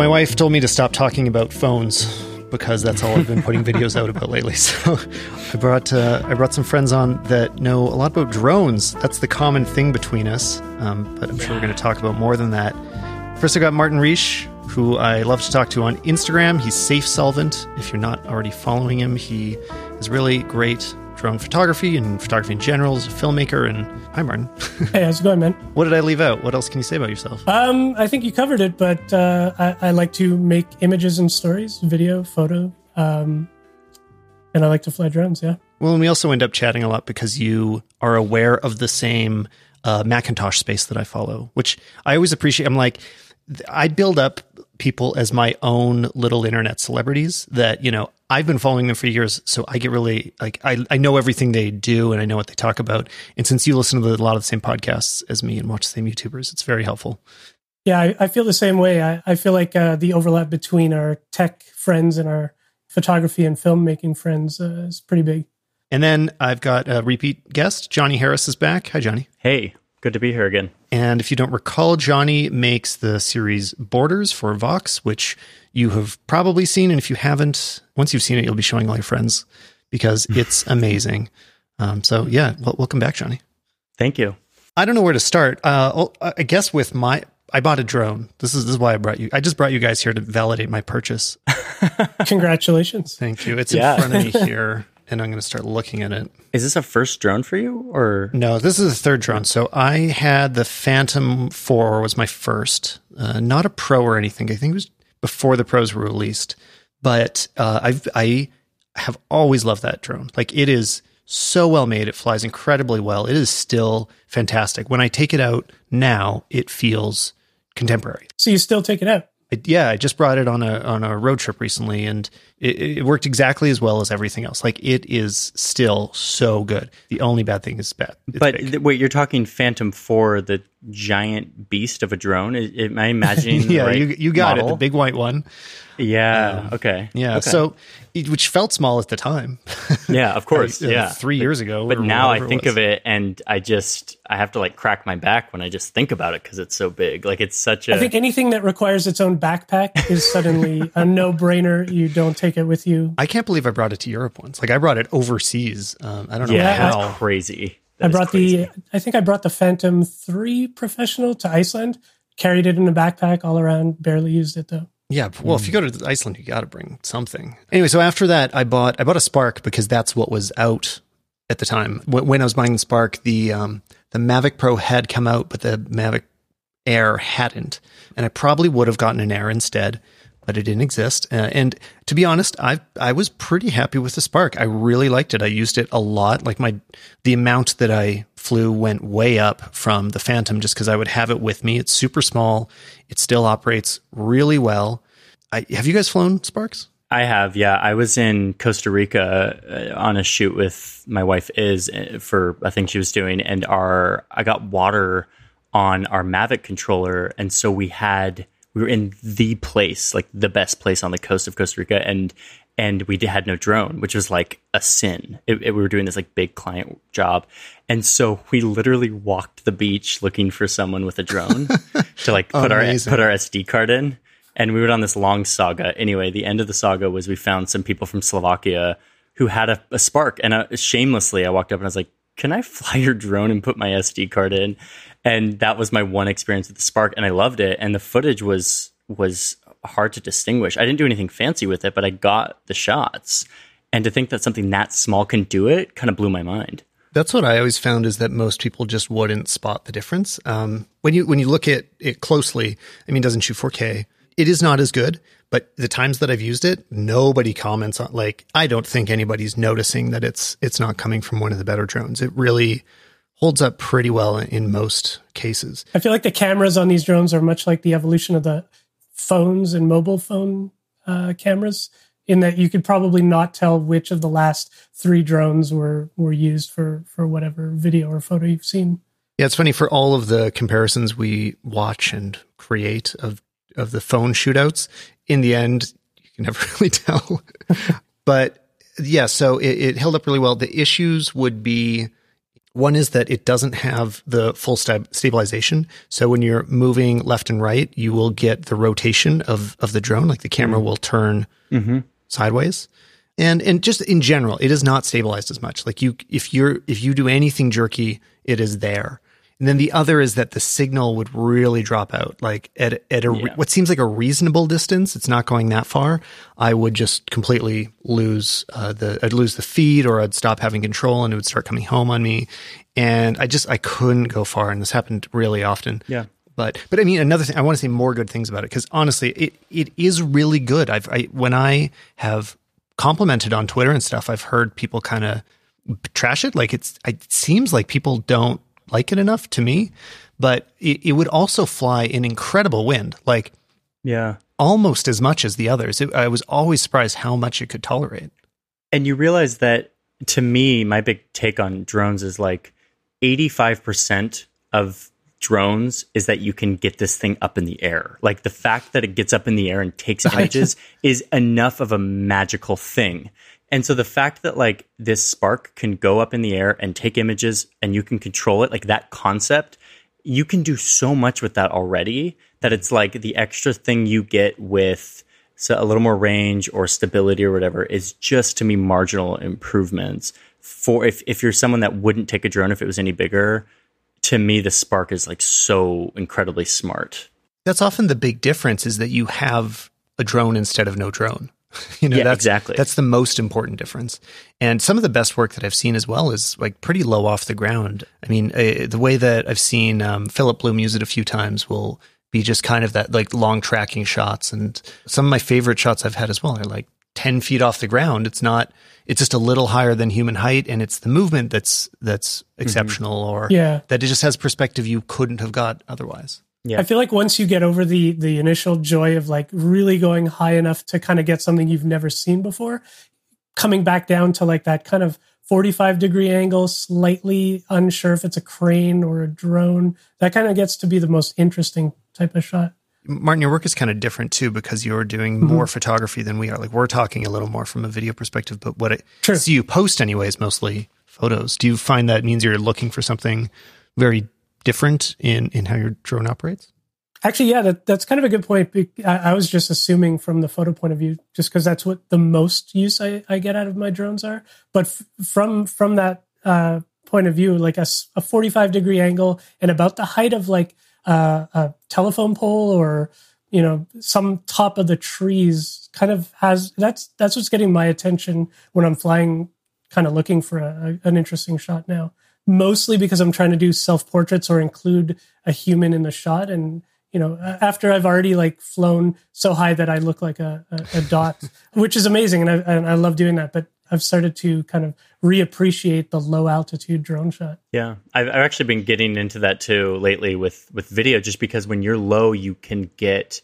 My wife told me to stop talking about phones because that's all I've been putting videos out about lately. So I brought uh, I brought some friends on that know a lot about drones. That's the common thing between us. Um, but I'm sure we're going to talk about more than that. First, I got Martin Reisch, who I love to talk to on Instagram. He's Safe Solvent. If you're not already following him, he is really great drone photography and photography in general as a filmmaker. And hi, Martin. hey, how's it going, man? What did I leave out? What else can you say about yourself? Um, I think you covered it, but uh, I, I, like to make images and stories, video, photo, um, and I like to fly drones. Yeah. Well, and we also end up chatting a lot because you are aware of the same uh, Macintosh space that I follow, which I always appreciate. I'm like, I build up people as my own little internet celebrities that, you know, I've been following them for years. So I get really like, I, I know everything they do and I know what they talk about. And since you listen to a lot of the same podcasts as me and watch the same YouTubers, it's very helpful. Yeah, I, I feel the same way. I, I feel like uh, the overlap between our tech friends and our photography and filmmaking friends uh, is pretty big. And then I've got a repeat guest. Johnny Harris is back. Hi, Johnny. Hey, good to be here again. And if you don't recall, Johnny makes the series Borders for Vox, which you have probably seen. And if you haven't, once you've seen it, you'll be showing all your friends because it's amazing. Um, so, yeah, well, welcome back, Johnny. Thank you. I don't know where to start. Uh, I guess with my, I bought a drone. This is this is why I brought you. I just brought you guys here to validate my purchase. Congratulations! Thank you. It's yeah. in front of me here and I'm going to start looking at it. Is this a first drone for you or no? This is a third drone. So I had the Phantom Four was my first, uh, not a Pro or anything. I think it was before the Pros were released, but uh, I've I have always loved that drone. Like it is so well made. It flies incredibly well. It is still fantastic. When I take it out now, it feels contemporary. So you still take it out? Yeah, I just brought it on a on a road trip recently, and it, it, worked exactly as well as everything else. Like it is still so good. The only bad thing is bad. It's but th- wait, you're talking Phantom Four, the giant beast of a drone? Am I imagining? yeah, right you you got model? it, the big white one. Yeah. Um, okay. Yeah. Okay. So, which felt small at the time. yeah, of course. like, yeah, three years ago. But now I think of it, and I just I have to like crack my back when I just think about it because it's so big. Like it's such a. I think anything that requires its own backpack is suddenly a no brainer. You don't take it with you. I can't believe I brought it to Europe once. Like I brought it overseas. Um, I don't know yeah, how that's crazy. That I brought the. I think I brought the Phantom Three Professional to Iceland. Carried it in a backpack all around. Barely used it though. Yeah, well, mm. if you go to Iceland, you got to bring something. Anyway, so after that, I bought I bought a Spark because that's what was out at the time. When I was buying the Spark, the um, the Mavic Pro had come out, but the Mavic Air hadn't, and I probably would have gotten an Air instead, but it didn't exist. Uh, and to be honest, I I was pretty happy with the Spark. I really liked it. I used it a lot. Like my the amount that I flew went way up from the Phantom just because I would have it with me. It's super small. It still operates really well. I, have you guys flown Sparks? I have, yeah. I was in Costa Rica uh, on a shoot with my wife is uh, for I think she was doing, and our I got water on our Mavic controller, and so we had we were in the place, like the best place on the coast of Costa Rica, and and we had no drone, which was like a sin. It, it, we were doing this like big client job, and so we literally walked the beach looking for someone with a drone to like put our put our SD card in and we went on this long saga. Anyway, the end of the saga was we found some people from Slovakia who had a, a spark, and uh, shamelessly, I walked up and I was like, "Can I fly your drone and put my SD card in?" And that was my one experience with the spark, and I loved it. And the footage was was hard to distinguish. I didn't do anything fancy with it, but I got the shots. And to think that something that small can do it kind of blew my mind. That's what I always found is that most people just wouldn't spot the difference. Um, when you when you look at it closely, I mean, doesn't shoot 4K, it is not as good, but the times that I've used it, nobody comments on like I don't think anybody's noticing that it's it's not coming from one of the better drones. It really holds up pretty well in most cases. I feel like the cameras on these drones are much like the evolution of the phones and mobile phone uh, cameras in that you could probably not tell which of the last three drones were were used for for whatever video or photo you've seen. Yeah, it's funny for all of the comparisons we watch and create of of the phone shootouts. In the end, you can never really tell. but yeah, so it, it, held up really well. The issues would be One is that it doesn't have the full stab- stabilization. So when you're moving left and right, you will get the rotation of, of the drone. Like the camera mm-hmm. will turn mm-hmm. sideways. And and just in general, it is not stabilized as much. Like you if you're if you do anything jerky, it is there. And then the other is that the signal would really drop out. Like at at a Yeah. what seems like a reasonable distance, it's not going that far. I would just completely lose uh, the I'd lose the feed, or I'd stop having control, and it would start coming home on me. And I just I couldn't go far, and this happened really often. Yeah. But but I mean another thing I want to say more good things about it because honestly it it is really good. I've I, when I have complimented on Twitter and stuff, I've heard people kind of trash it. Like it's it seems like people don't like it enough to me. But it, it would also fly in incredible wind, like Yeah. almost as much as the others. It, I was always surprised how much it could tolerate. And you realize that to me, my big take on drones is like 85% of drones is that you can get this thing up in the air. Like the fact that it gets up in the air and takes images is enough of a magical thing. And so the fact that like this spark can go up in the air and take images and you can control it, like that concept, you can do so much with that already that it's like the extra thing you get with so a little more range or stability or whatever is just to me marginal improvements for if, if you're someone that wouldn't take a drone if it was any bigger to me the spark is like so incredibly smart That's often the big difference is that you have a drone instead of no drone. you know, Yeah, that's, exactly. That's the most important difference. And some of the best work that I've seen as well is like pretty low off the ground. I mean, uh, the way that I've seen um, Philip Bloom use it a few times will be just kind of that like long tracking shots. And some of my favorite shots I've had as well are like 10 feet off the ground. It's not, it's just a little higher than human height. And it's the movement that's, that's exceptional or Yeah. that it just has perspective you couldn't have got otherwise. Yeah. I feel like once you get over the the initial joy of like really going high enough to kind of get something you've never seen before, coming back down to like that kind of 45 degree angle, slightly unsure if it's a crane or a drone, that kind of gets to be the most interesting type of shot. Martin, your work is kind of different too because you're doing mm-hmm. more photography than we are. Like we're talking a little more from a video perspective, but what I True. see you post anyway is mostly photos. Do you find that means you're looking for something very different in in how your drone operates? Actually, yeah, that, that's kind of a good point. I, I was just assuming from the photo point of view, just because that's what the most use I, I get out of my drones are. But f- from from that uh, point of view, like a 45 degree angle and about the height of like uh, a telephone pole or you know some top of the trees, kind of has that's that's what's getting my attention when I'm flying, kind of looking for a, a, an interesting shot now. Mostly because I'm trying to do self portraits or include a human in the shot and you know, after I've already like flown so high that I look like a, a, a dot, which is amazing, and I, and I love doing that. But I've started to kind of reappreciate the low altitude drone shot. Yeah, I've, I've actually been getting into that too lately with with video, just because when you're low, you can get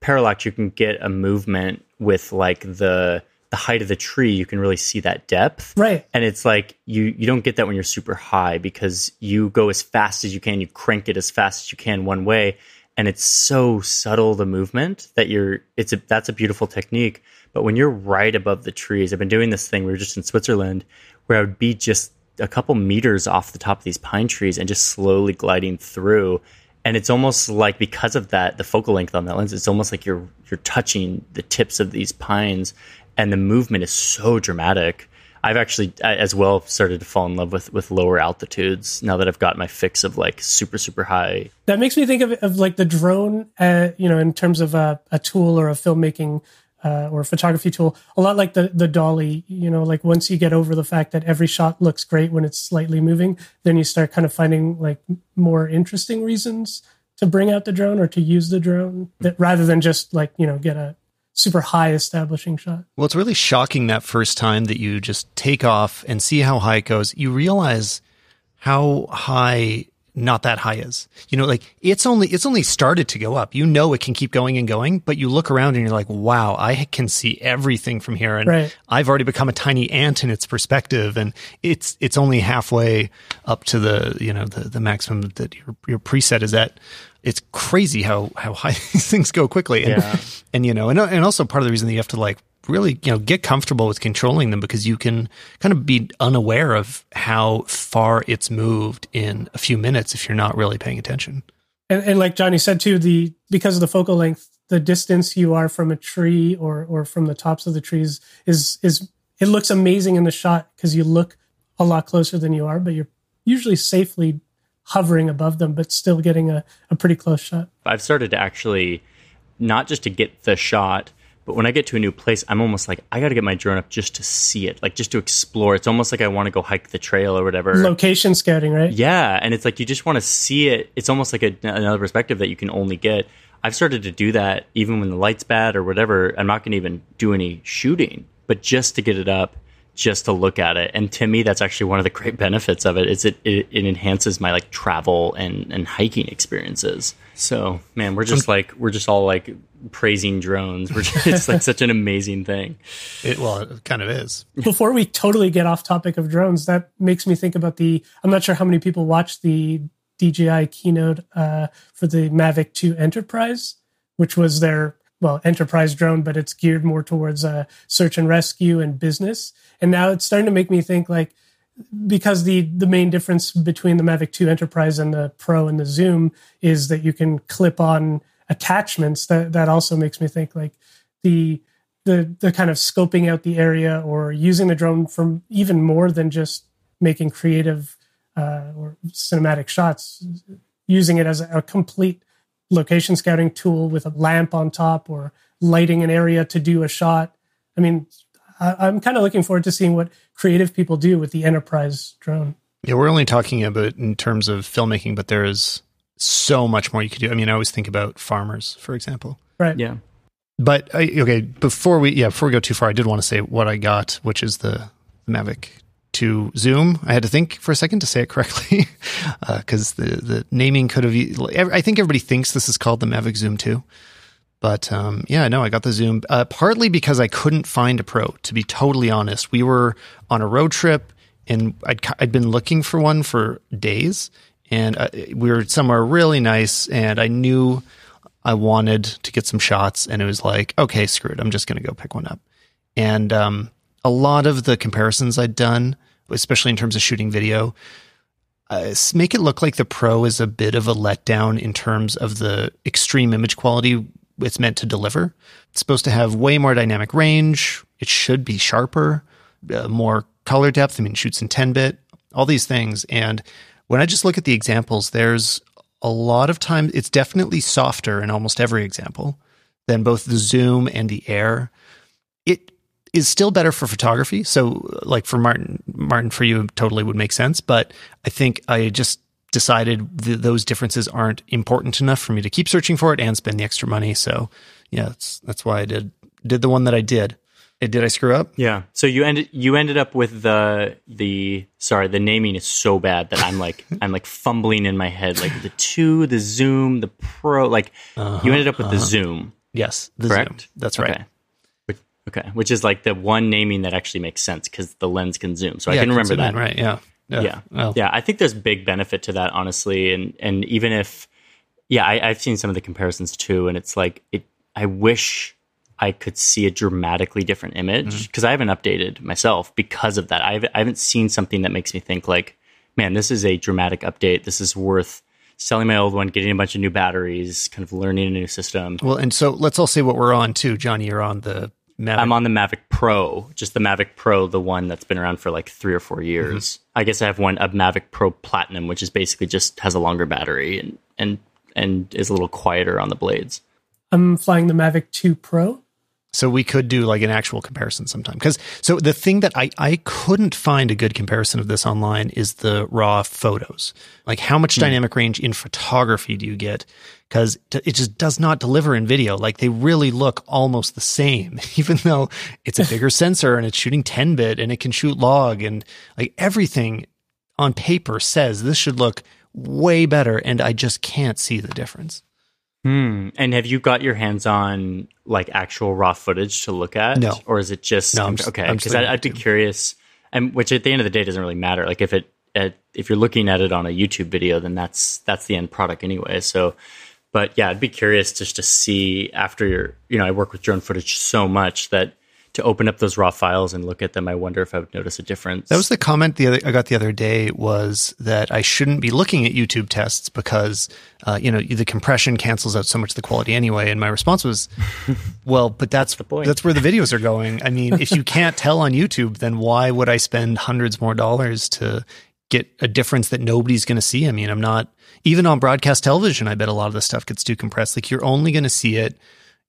parallax. You can get a movement with like the the height of the tree. You can really see that depth, Right. And it's like you you don't get that when you're super high because you go as fast as you can. You crank it as fast as you can one way, and it's so subtle the movement that you're. It's a that's a beautiful technique. But when you're right above the trees, I've been doing this thing. We were just in Switzerland, where I would be just a couple meters off the top of these pine trees and just slowly gliding through. And it's almost like because of that, the focal length on that lens, it's almost like you're you're touching the tips of these pines, and the movement is so dramatic. I've actually as well started to fall in love with with lower altitudes now that I've got my fix of like super super high. That makes me think of, of like the drone, uh, you know, in terms of a, a tool or a filmmaking uh, or photography tool. A lot like the the dolly, you know, like once you get over the fact that every shot looks great when it's slightly moving, then you start kind of finding like more interesting reasons to bring out the drone or to use the drone that rather than just like you know get a super high establishing shot. Well, it's really shocking that first time that you just take off and see how high it goes. You realize how high not that high is. You know, like it's only it's only started to go up. You know it can keep going and going, but you look around and you're like, "Wow, I can see everything from here." And Right. I've already become a tiny ant in its perspective, and it's it's only halfway up to the you know the the maximum that your your preset is at. It's crazy how how high these things go quickly, and Yeah. and you know, and and also part of the reason that you have to like really, you know, get comfortable with controlling them because you can kind of be unaware of how far it's moved in a few minutes if you're not really paying attention. And, and like Johnny said too, the because of the focal length, the distance you are from a tree or or from the tops of the trees is is it looks amazing in the shot because you look a lot closer than you are, but you're usually safely hovering above them, but still getting a, a pretty close shot. I've started to actually not just to get the shot, but when I get to a new place, I'm almost like I got to get my drone up just to see it, like just to explore. It's almost like I want to go hike the trail or whatever. Location scouting, right? Yeah, and it's like you just want to see it. It's almost like a, another perspective that you can only get. I've started to do that even when the light's bad or whatever. I'm not going to even do any shooting, but just to get it up just to look at it. And to me, that's actually one of the great benefits of it is it, it, it enhances my like travel and, and hiking experiences. So man, we're just like, we're just all like praising drones. We're just, it's like such an amazing thing. It, well, it kind of is. Before we totally get off topic of drones, that makes me think about the, I'm not sure how many people watch the DJI keynote uh, for the Mavic 2 Enterprise, which was their well enterprise drone, but it's geared more towards uh, search and rescue and business. And now it's starting to make me think like because the the main difference between the Mavic 2 Enterprise and the Pro and the Zoom is that you can clip on attachments. That that also makes me think like the the the kind of scoping out the area or using the drone for even more than just making creative uh, or cinematic shots, using it as a, a complete location scouting tool with a lamp on top or lighting an area to do a shot. I mean, I, am kind of looking forward to seeing what creative people do with the enterprise drone. Yeah, we're only talking about in terms of filmmaking, but there is so much more you could do. I mean, I always think about farmers, for example. Right. Yeah. But I, okay, before we yeah before we go too far, I did want to say what I got, which is the Mavic 2 Zoom. I had to think for a second to say it correctly because uh, the the naming could have. I think everybody thinks this is called the Mavic Zoom 2. But um, yeah, no, I got the Zoom uh, partly because I couldn't find a Pro. To be totally honest, we were on a road trip and I'd I'd been looking for one for days, and uh, we were somewhere really nice, and I knew I wanted to get some shots, and it was like, okay, screw it, I'm just gonna go pick one up, and um, a lot of the comparisons I'd done especially in terms of shooting video. Uh, make it look like the Pro is a bit of a letdown in terms of the extreme image quality it's meant to deliver. It's supposed to have way more dynamic range. It should be sharper, uh, more color depth. I mean, shoots in 10 bit, all these things. And when I just look at the examples, there's a lot of time, it's definitely softer in almost every example than both the Zoom and the Air. It is still better for photography. So, like for Martin, Martin for you totally would make sense. But I think I just decided th- those differences aren't important enough for me to keep searching for it and spend the extra money. So, yeah, that's that's why I did did the one that I did. Did I screw up? Yeah. So you ended you ended up with the the sorry the naming is so bad that I'm like I'm like fumbling in my head like the two the zoom the pro like uh-huh, you ended up with uh-huh. the zoom. Yes, the correct. Zoom. That's right. Okay. Okay, which is like the one naming that actually makes sense because the lens can zoom. So yeah, I can remember that. In, right? Yeah. Yeah. Yeah. Well. yeah. I think there's big benefit to that, honestly, and and even if, yeah, I, I've seen some of the comparisons too, and it's like it. I wish I could see a dramatically different image because mm-hmm. I haven't updated myself because of that. I've, I haven't seen something that makes me think like, man, this is a dramatic update. This is worth selling my old one, getting a bunch of new batteries, kind of learning a new system. Well, and so let's all say what we're on too. Johnny, you're on the Mavic. I'm on the Mavic Pro, just the Mavic Pro, the one that's been around for like three or four years. Mm-hmm. I guess I have one a Mavic Pro Platinum, which is basically just has a longer battery and and and is a little quieter on the blades. I'm flying the Mavic 2 Pro. So we could do like an actual comparison sometime. Because so the thing that I, I couldn't find a good comparison of this online is the raw photos. Like how much mm. dynamic range in photography do you get? Because it just does not deliver in video. Like they really look almost the same, even though it's a bigger sensor and it's shooting 10 bit and it can shoot log and like everything on paper says this should look way better. And I just can't see the difference. Hmm. And have you got your hands on like actual raw footage to look at? No. Or is it just, no, I'm just okay? Because I'd be curious, and which at the end of the day doesn't really matter. Like if it if you're looking at it on a YouTube video, then that's that's the end product anyway. So, but yeah, I'd be curious just to see after your you know I work with drone footage so much that to open up those raw files and look at them, I wonder if I would notice a difference. That was the comment the other, I got the other day was that I shouldn't be looking at YouTube tests because, uh, you know, the compression cancels out so much of the quality anyway. And my response was, well, but that's, the point. that's where the videos are going. I mean, if you can't tell on YouTube, then why would I spend hundreds more dollars to get a difference that nobody's going to see? I mean, I'm not, even on broadcast television, I bet a lot of the stuff gets too compressed. Like you're only going to see it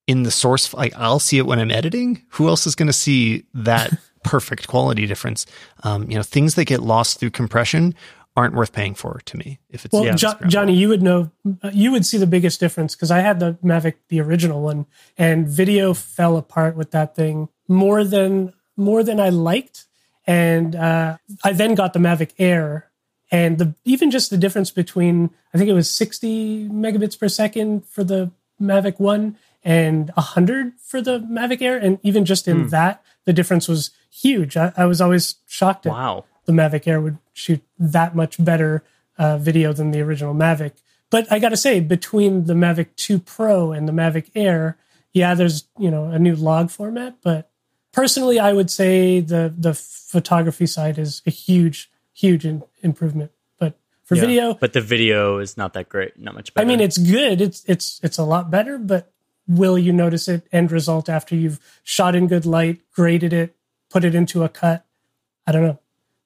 in the source like I'll see it when I'm editing. Who else is going to see that perfect quality difference? Um, you know, things that get lost through compression aren't worth paying for to me. If it's well, yeah, jo- Johnny, you would know, you would see the biggest difference because I had the Mavic, the original one, and video fell apart with that thing more than more than I liked. And uh, I then got the Mavic Air, and the even just the difference between I think it was 60 megabits per second for the Mavic One and 100 for the Mavic Air. And even just in Hmm. that, the difference was huge. I, I was always shocked at wow. the Mavic Air would shoot that much better uh, video than the original Mavic. But I got to say, between the Mavic 2 Pro and the Mavic Air, yeah, there's you know a new log format. But personally, I would say the the photography side is a huge, huge in, improvement. But for Yeah. video, But the video is not that great, not much better. I mean, it's good. It's it's it's a lot better, but will you notice it end result after you've shot in good light, graded it, put it into a cut? I don't know.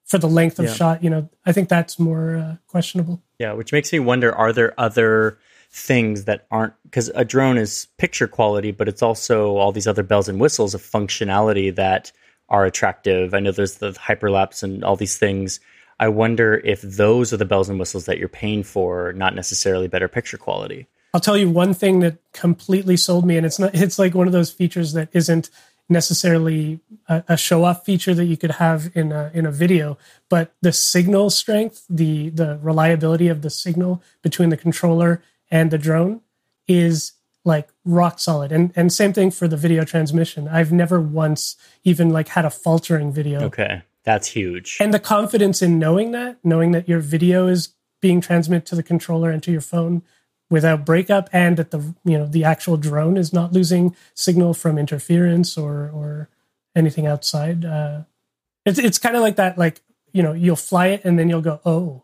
For the length of Yeah. shot, you know, I think that's more uh, questionable. Yeah, which makes me wonder are there other things that aren't because a drone is picture quality, but it's also all these other bells and whistles of functionality that are attractive. I know there's the hyperlapse and all these things. I wonder if those are the bells and whistles that you're paying for, not necessarily better picture quality. I'll tell you one thing that completely sold me, and it's not. It's like one of those features that isn't necessarily a, a show off feature that you could have in a in a video, but the signal strength, the the reliability of the signal between the controller and the drone is like rock solid. And and same thing for the video transmission. I've never once even like had a faltering video. Okay, that's huge. And the confidence in knowing that, knowing that your video is being transmitted to the controller and to your phone without breakup and that the you know the actual drone is not losing signal from interference or or anything outside uh it's it's kind of like that like you know you'll fly it and then you'll go oh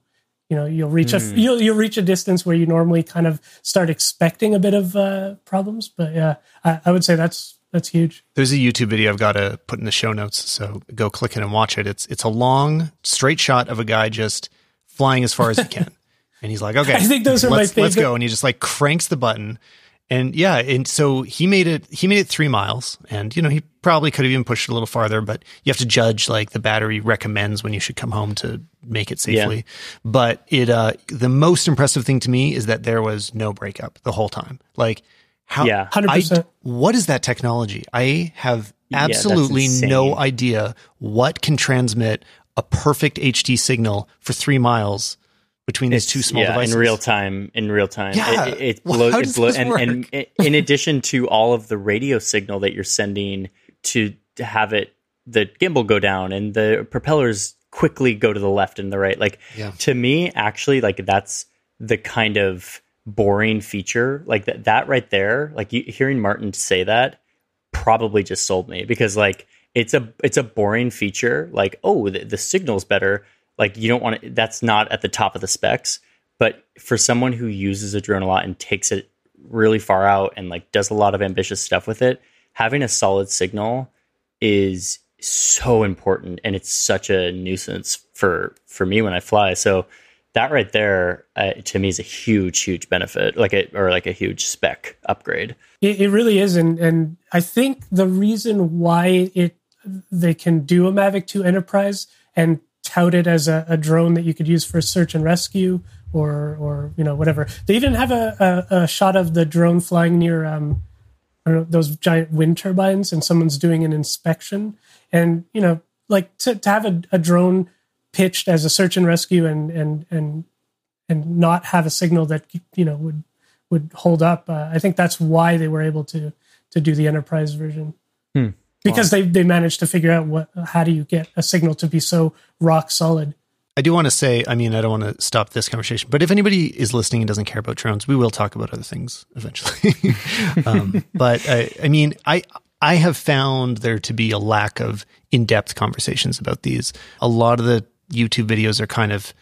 you know you'll reach a you'll you'll reach a distance where you normally kind of start expecting a bit of uh problems but yeah i, I would say that's that's huge There's a YouTube video I've got to put in the show notes, so go click it and watch it. It's it's a long straight shot of a guy just flying as far as he can, and he's like, "Okay, I think those are my let's, Let's go!" And he just like cranks the button, and yeah, and so he made it. He made it three miles, and you know he probably could have even pushed it a little farther, but you have to judge like the battery recommends when you should come home to make it safely. But it uh the most impressive thing to me is that there was no breakup the whole time. Like how Yeah. Hundred I- what is that technology? I have Yeah, absolutely no idea what can transmit a perfect HD signal for three miles between these two small yeah, devices. in real time. In real time, Yeah. it, it, it Well, blows. how it this and, and in addition to all of the radio signal that you're sending to, to have it, the gimbal go down and the propellers quickly go to the left and the right. Like Yeah. to me, actually, like that's the kind of boring feature. Like that, that right there. Like you, hearing Martin say that probably just sold me because like it's a it's a boring feature like oh the, the signal's better like you don't want to that's not at the top of the specs but for someone who uses a drone a lot and takes it really far out and like does a lot of ambitious stuff with it having a solid signal is so important and it's such a nuisance for for me when i fly. So that right there uh, to me is a huge huge benefit like a or like a huge spec upgrade. It, it really is, and and I think the reason why it they can do a Mavic 2 Enterprise and tout it as a, a drone that you could use for search and rescue or or you know whatever. They even have a, a, a shot of the drone flying near um know, those giant wind turbines, and someone's doing an inspection, and you know like to to have a, a drone pitched as a search and rescue and and and and not have a signal that you know would would hold up. Uh, I think that's why they were able to to do the enterprise version Hmm. Because they they managed to figure out what how do you get a signal to be so rock solid. I do want to say, I mean, I don't want to stop this conversation, but if anybody is listening and doesn't care about drones, we will talk about other things eventually. um, but I, I mean, I I have found there to be a lack of in depth conversations about these. A lot of the YouTube videos are kind of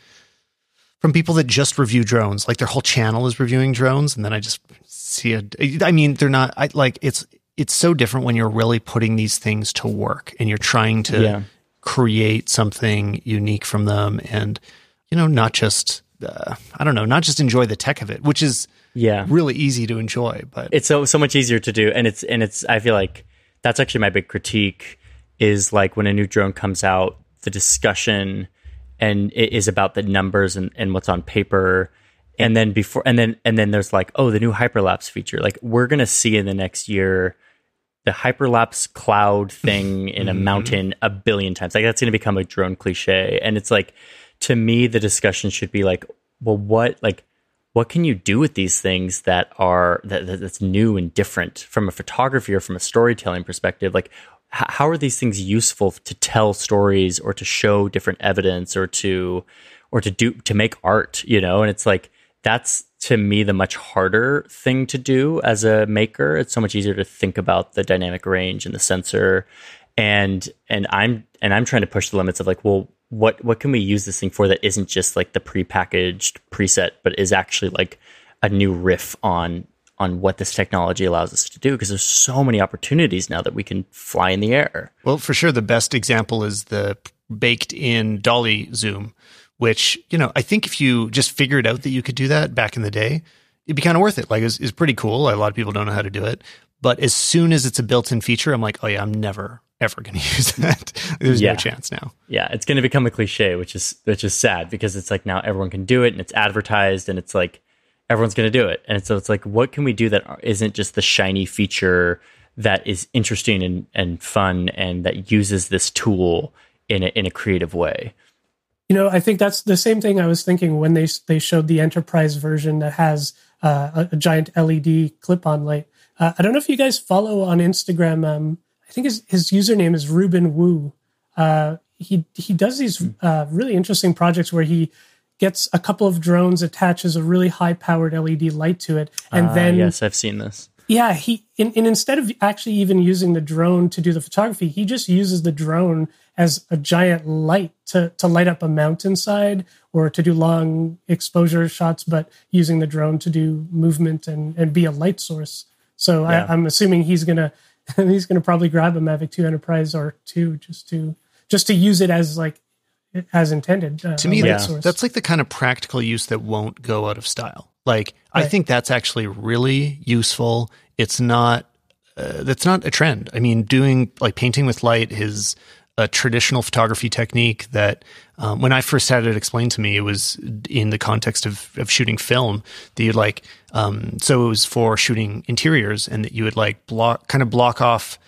from people that just review drones, like their whole channel is reviewing drones. And then I just see it. I mean, they're not, I like it's, it's so different when you're really putting these things to work and you're trying to yeah. create something unique from them and, you know, not just, uh, I don't know, not just enjoy the tech of it, which is, yeah. really easy to enjoy but it's so so much easier to do. And it's and it's i feel like that's actually my big critique is like when a new drone comes out the discussion and it is about the numbers and, and what's on paper. And then before and then and then there's like oh the new hyperlapse feature. Like we're gonna see in the next year the hyperlapse cloud thing in a mm-hmm. mountain a billion times. Like that's gonna become a drone cliche. And it's like to me the discussion should be like well what like what can you do with these things that are that, that's new and different from a photography or from a storytelling perspective? Like h- how are these things useful to tell stories or to show different evidence or to or to do to make art you know? And it's like that's to me the much harder thing to do as a maker. It's so much easier to think about the dynamic range and the sensor. And and i'm and i'm trying to push the limits of like well what what can we use this thing for that isn't just like the prepackaged preset, but is actually like a new riff on on what this technology allows us to do? Because there's so many opportunities now that we can fly in the air. Well, for sure the best example is the baked in dolly zoom, which, you know, I think if you just figured out that you could do that back in the day, it'd be kind of worth it. Like it's, it's pretty cool. A lot of people don't know how to do it. But as soon as it's a built-in feature, I'm like, oh yeah, I'm never ever going to use that. There's yeah. no chance now. Yeah, it's going to become a cliche, which is which is sad because it's like now everyone can do it and it's advertised and it's like everyone's going to do it. And so it's like what can we do that isn't just the shiny feature that is interesting and, and fun and that uses this tool in a, in a creative way. You know, I think that's the same thing I was thinking when they they showed the enterprise version that has uh, a, a, giant LED clip-on light. Uh, I don't know if you guys follow on Instagram um, I think his, his username is Reuben Wu. Uh, he he does these uh, really interesting projects where he gets a couple of drones, attaches a really high powered LED light to it, and uh, then yes, I've seen this. Yeah, he and, and instead of actually even using the drone to do the photography, he just uses the drone as a giant light to to light up a mountainside or to do long exposure shots, but using the drone to do movement and and be a light source. So yeah. I, I'm assuming he's gonna he's going to probably grab a Mavic 2 Enterprise or 2 just to just to use it as like as intended. Uh, to me, that's, that's like the kind of practical use that won't go out of style. Like right. I think that's actually really useful. It's not uh, that's not a trend. I mean, doing like painting with light is a traditional photography technique that um, when I first had it explained to me, it was in the context of, of shooting film that you'd like, um, so it was for shooting interiors and that you would like block, kind of block off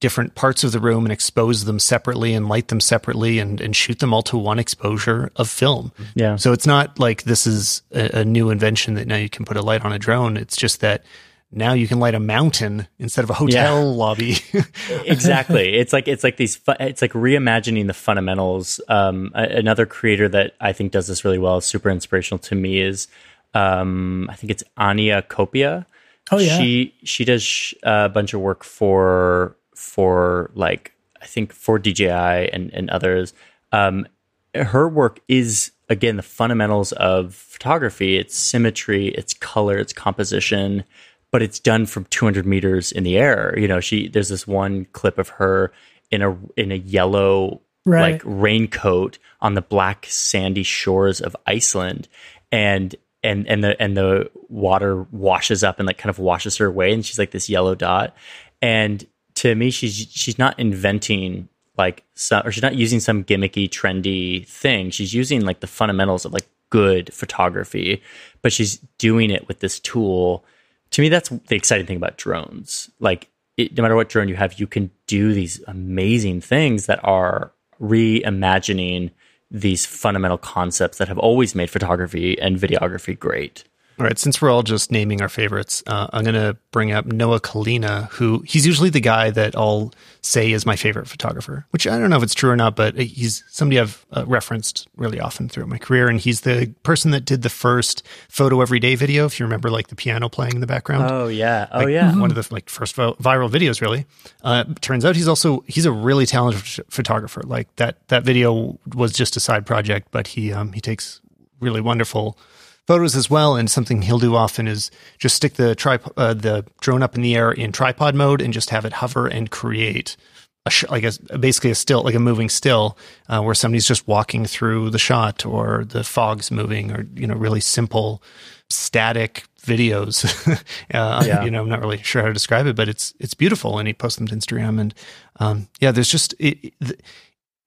different parts of the room and expose them separately and light them separately and, and shoot them all to one exposure of film. Yeah. So it's not like this is a, a new invention that now you can put a light on a drone. It's just that now you can light a mountain instead of a hotel yeah. lobby. exactly. It's like it's like these. Fu- it's like reimagining the fundamentals. Um, a- another creator that I think does this really well, super inspirational to me, is um, I think it's Ania Copia. Oh yeah. She she does sh- a bunch of work for for like I think for DJI and and others. Um, her work is again the fundamentals of photography. It's symmetry, it's color, it's composition but it's done from 200 meters in the air. You know, she there's this one clip of her in a in a yellow right. like raincoat on the black sandy shores of Iceland, and and and the and the water washes up and like kind of washes her away, and she's like this yellow dot. And to me, she's she's not inventing like some, or she's not using some gimmicky, trendy thing. She's using like the fundamentals of like good photography, but she's doing it with this tool to me, that's the exciting thing about drones. Like, it, no matter what drone you have, you can do these amazing things that are reimagining these fundamental concepts that have always made photography and videography great. All right, since we're all just naming our favorites, uh, I'm going to bring up Noah Kalina, who he's usually the guy that I'll say is my favorite photographer, which I don't know if it's true or not, but he's somebody I've uh, referenced really often throughout my career. And he's the person that did the first photo every day video, if you remember, like the piano playing in the background. Oh, yeah. Oh, Like, yeah. One of the like first viral videos, really. Uh, turns out he's also, he's a really talented photographer. Like that, that video was just a side project, but he, um, he takes really wonderful photos as well. And something he'll do often is just stick the tripod, uh, the drone up in the air in tripod mode and just have it hover and create a sh- like a basically a still, like a moving still, uh, where somebody's just walking through the shot or the fog's moving or you know really simple static videos. uh, Yeah. You know, I'm not really sure how to describe it, but it's it's beautiful. And he posts them to Instagram, and um, yeah, there's just it. it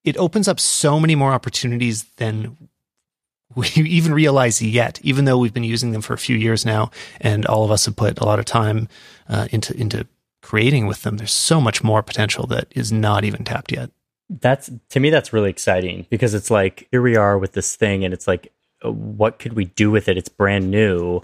it opens up so many more opportunities than we even realize yet, even though we've been using them for a few years now, and all of us have put a lot of time uh, into into creating with them. There's so much more potential that is not even tapped yet. that's to me that's really exciting because it's like here we are with this thing and it's like uh, what could we do with it it's brand new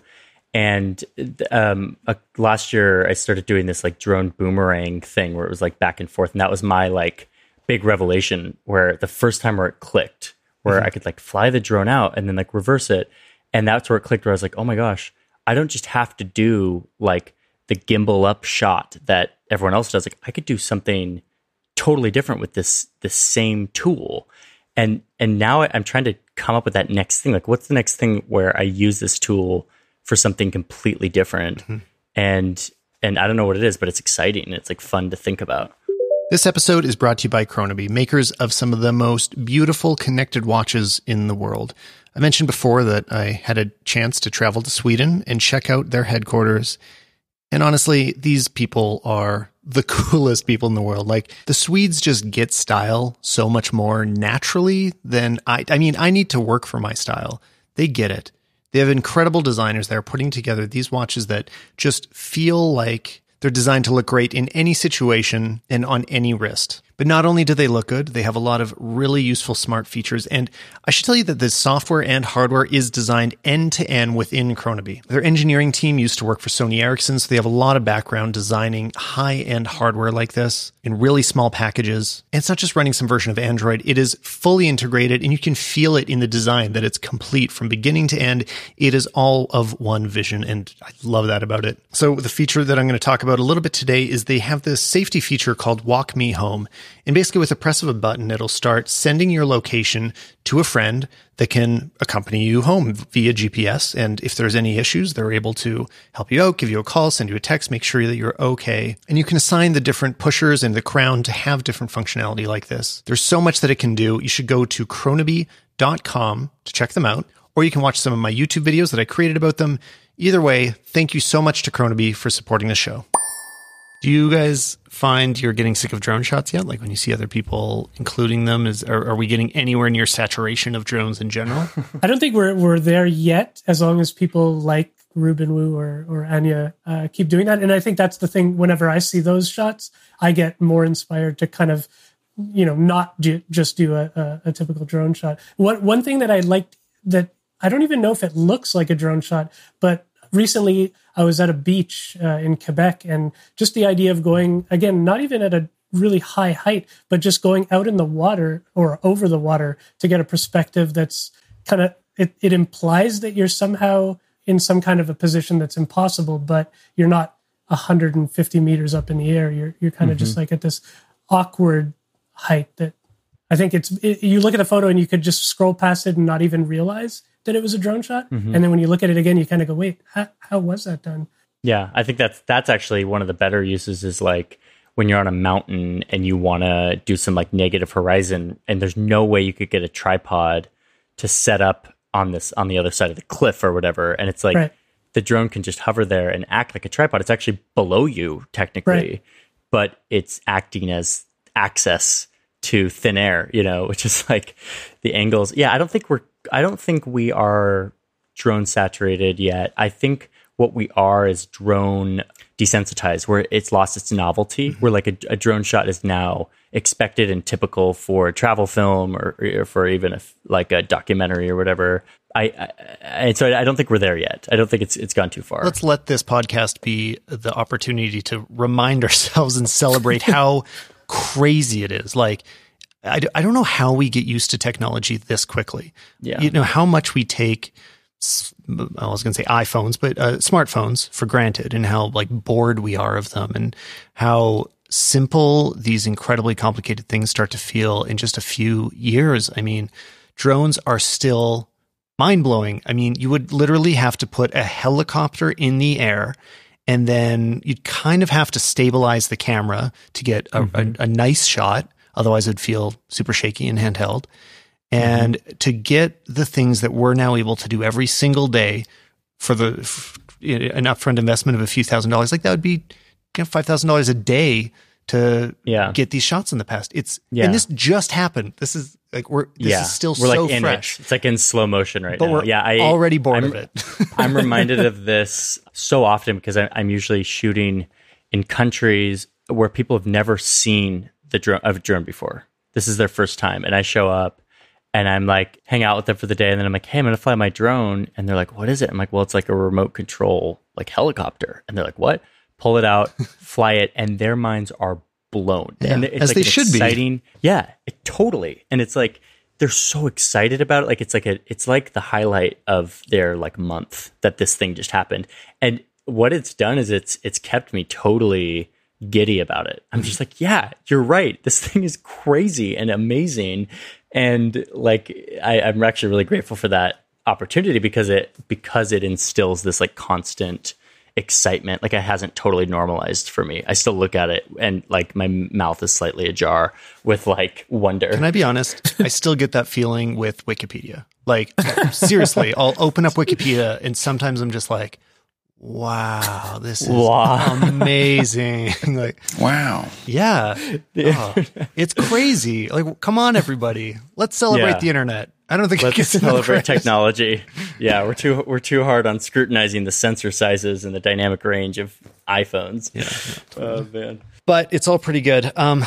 and um uh, last year i started doing this like drone boomerang thing where it was like back and forth and that was my like big revelation where the first time where it clicked where mm-hmm. i could like fly the drone out and then like reverse it. And that's where it clicked where i was like oh my gosh i don't just have to do like the gimbal up shot that everyone else does. Like i could do something totally different with this this same tool. And and now i'm trying to come up with that next thing. Like what's the next thing where i use this tool for something completely different? Mm-hmm. And and i don't know what it is but it's exciting and it's like fun to think about This episode is brought to you by Kronaby, makers of some of the most beautiful connected watches in the world. I mentioned before that I had a chance to travel to Sweden and check out their headquarters. And honestly, these people are the coolest people in the world. Like the Swedes just get style so much more naturally than I, I mean, I need to work for my style. They get it. They have incredible designers that are putting together these watches that just feel like they're designed to look great in any situation and on any wrist. But not only do they look good, they have a lot of really useful smart features. And I should tell you that the software and hardware is designed end to end within Kronaby. Their engineering team used to work for Sony Ericsson, so they have a lot of background designing high end hardware like this in really small packages. And it's not just running some version of Android, it is fully integrated and you can feel it in the design that it's complete from beginning to end. It is all of one vision, and I love that about it. So, the feature that I'm going to talk about a little bit today is they have this safety feature called Walk Me Home. And basically, with the press of a button, it'll start sending your location to a friend that can accompany you home via GPS. And if there's any issues, they're able to help you out, give you a call, send you a text, make sure that you're okay. And you can assign the different pushers and the crown to have different functionality like this. There's so much that it can do. You should go to kronaby.com to check them out, or you can watch some of my YouTube videos that I created about them. Either way, thank you so much to Kronaby for supporting the show. Do you guys find you're getting sick of drone shots yet? Like when you see other people including them, is are, are we getting anywhere near saturation of drones in general? I don't think we're we're there yet. As long as people like Reuben Wu or or Anya uh, keep doing that, and I think that's the thing. Whenever I see those shots, I get more inspired to kind of, you know, not do, just do a, a, a typical drone shot. One one thing that I liked that I don't even know if it looks like a drone shot, but recently I was at a beach uh, in Quebec, and just the idea of going again, not even at a really high height, but just going out in the water or over the water to get a perspective that's kind of it, it implies that you're somehow in some kind of a position that's impossible, but you're not 150 meters up in the air. You're you're kind of just like at this awkward height that I think it's it, you look at the photo and you could just scroll past it and not even realize that it was a drone shot. Mm-hmm. And then when you look at it again, you kind of go, wait, how, how was that done? Yeah, I think that's that's actually one of the better uses is like when you're on a mountain and you want to do some like negative horizon and there's no way you could get a tripod to set up on this on the other side of the cliff or whatever and it's like Right. the drone can just hover there and act like a tripod. It's actually below you technically, Right. but it's acting as access to thin air, you know, which is like the angles. Yeah, I don't think we're I don't think we are drone saturated yet. I think what we are is drone desensitized, where it's lost its novelty. Mm-hmm. Where like a, a drone shot is now expected and typical for a travel film or, or for even a, like a documentary or whatever. I, I, I so I don't think we're there yet. I don't think it's it's gone too far. Let's let this podcast be the opportunity to remind ourselves and celebrate how crazy it is. Like, I, I don't know how we get used to technology this quickly. Yeah. You know, how much we take, I was going to say iPhones, but uh, smartphones for granted and how like bored we are of them and how simple these incredibly complicated things start to feel in just a few years. I mean, drones are still mind blowing. I mean, you would literally have to put a helicopter in the air and then you'd kind of have to stabilize the camera to get a, mm-hmm. a, a nice shot. Otherwise, it'd feel super shaky and handheld. And mm-hmm. to get the things that we're now able to do every single day for the an upfront investment of a few thousand dollars, like that would be you know, five thousand dollars a day to yeah. get these shots in the past. It's yeah. and this just happened. This is like we're this yeah. is still we're so like fresh. It. It's like in slow motion right but now. We're yeah, I already bored I'm, of it. I'm reminded of this so often because I, am usually shooting in countries where people have never seen the drone I've drone before. This is their first time, and I show up and I'm like hang out with them for the day, and then I'm like, hey, I'm gonna fly my drone, and they're like, what is it? I'm like, well, it's like a remote control like helicopter, and they're like, what? Pull it out, fly it, and their minds are blown. Yeah, and it's as like they should exciting, be. Yeah, it, totally. And it's like they're so excited about it. Like it's like a it's like the highlight of their like month that this thing just happened. And what it's done is it's it's kept me totally giddy about it. I'm just mm-hmm. like, yeah, you're right. This thing is crazy and amazing. And like I, I'm actually really grateful for that opportunity because it because it instills this like constant excitement. Like it hasn't totally normalized for me. I still look at it and like my mouth is slightly ajar with like wonder. Can I be honest? I still get that feeling with Wikipedia. Like seriously, I'll open up Wikipedia and sometimes I'm just like, wow, this is wow. amazing. like, wow. Yeah. Oh, it's crazy. Like, come on, everybody. Let's celebrate yeah. the internet. I don't think let's celebrate technology. Yeah, we're too we're too hard on scrutinizing the sensor sizes and the dynamic range of iPhones. Yeah, yeah totally. oh man. But it's all pretty good. Um,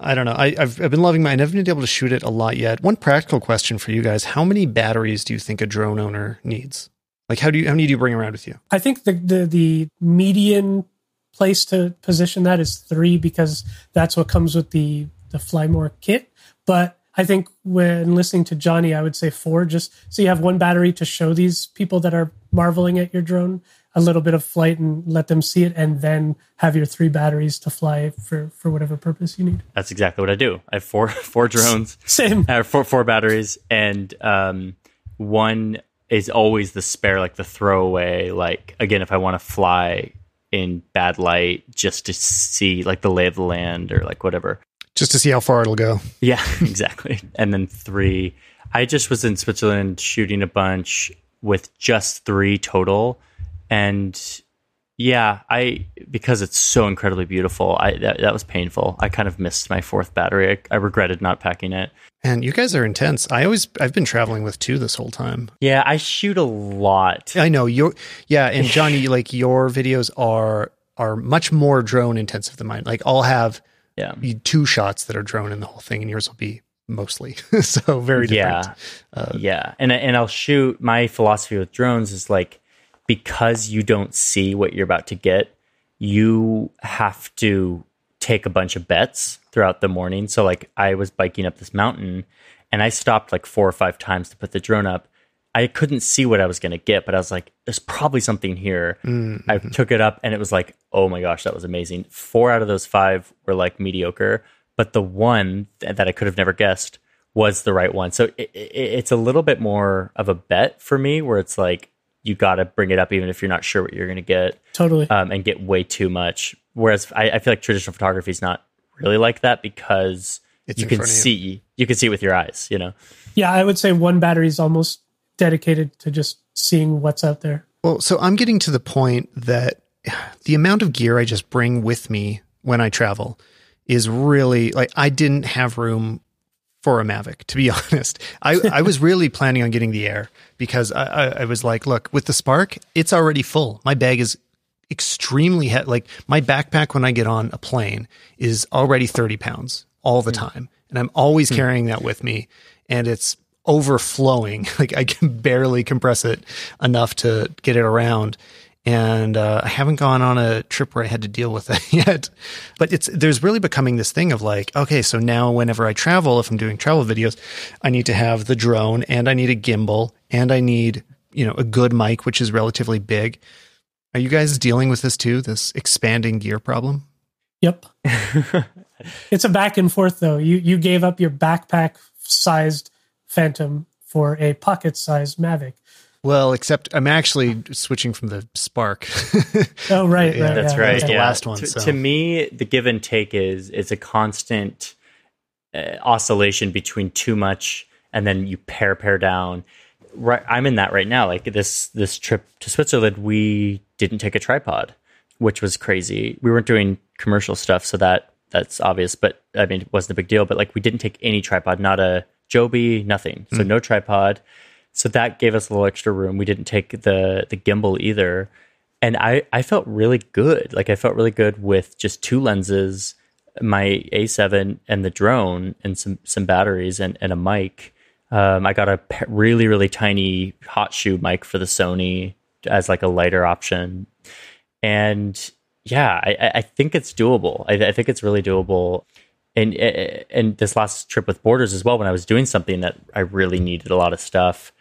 I don't know. I, have I've been loving my. I've never been able to shoot it a lot yet. One practical question for you guys: How many batteries do you think a drone owner needs? Like, how do you how many do you bring around with you? I think the the, the median place to position that is three because that's what comes with the the Fly More kit. But I think when listening to Johnny, I would say four, just so you have one battery to show these people that are marveling at your drone a little bit of flight and let them see it, and then have your three batteries to fly for for whatever purpose you need. That's exactly what I do. I have four four drones, same, I have four four batteries, and um, one is always the spare, like the throwaway. Like again, if I want to fly in bad light just to see like the lay of the land or like whatever just to see how far it'll go. Yeah, exactly. and then three. I just was in Switzerland shooting a bunch with just three total, and yeah, I because it's so incredibly beautiful. I that, that was painful. I kind of missed my fourth battery. I, I regretted not packing it. And you guys are intense. I always I've been traveling with two this whole time. Yeah, I shoot a lot. I know you. Yeah, and Johnny, like your videos are are much more drone intensive than mine. Like I'll have yeah two shots that are drone in the whole thing and yours will be mostly so very different yeah uh, yeah and and i'll shoot my philosophy with drones is like because you don't see what you're about to get you have to take a bunch of bets throughout the morning so like i was biking up this mountain and i stopped like four or five times to put the drone up I couldn't see what I was going to get, but I was like, there's probably something here. Mm-hmm. I took it up and it was like, oh my gosh, that was amazing. Four out of those five were like mediocre, but the one that I could have never guessed was the right one. So it, it, it's a little bit more of a bet for me where it's like, you got to bring it up even if you're not sure what you're going to get. Totally. Um, and get way too much. Whereas I, I feel like traditional photography is not really like that because it's you can see, you. you can see with your eyes, you know? Yeah, I would say one battery is almost dedicated to just seeing what's out there. Well, so I'm getting to the point that the amount of gear I just bring with me when I travel is really like I didn't have room for a Mavic, to be honest. I, I was really planning on getting the Air because I, I, I, was like, look, with the Spark, it's already full. My bag is extremely heavy. Like my backpack when I get on a plane is already 30 pounds all the mm. time. And I'm always mm. carrying that with me. And it's overflowing. Like I can barely compress it enough to get it around. And uh, I haven't gone on a trip where I had to deal with that yet. But it's there's really becoming this thing of like, okay, so now whenever I travel, if I'm doing travel videos, I need to have the drone and I need a gimbal and I need you know a good mic, which is relatively big. Are you guys dealing with this too? This expanding gear problem? Yep. it's a back and forth though. You you gave up your backpack sized Phantom for a pocket sized Mavic. Well, except I'm actually switching from the Spark. oh, right, yeah, right. That's yeah, right. okay. Yeah. last one, To, so. to me, the give and take is is a constant uh, oscillation between too much and then you pare pare down. Right, I'm in that right now. Like this this trip to Switzerland, we didn't take a tripod, which was crazy. We weren't doing commercial stuff, so that that's obvious. But I mean, it wasn't a big deal. But like, we didn't take any tripod, not a Joby, nothing. So no tripod. So that gave us a little extra room. We didn't take the the gimbal either. And I I felt really good. Like I felt really good with just two lenses, my A7 and the drone and some some batteries and, and a mic. Um, I got a really really tiny hot shoe mic for the Sony as like a lighter option. And yeah, I, I- think it's doable. I, I think it's really doable. And and this last trip with Borders as well, when I was doing something that I really needed a lot of stuff,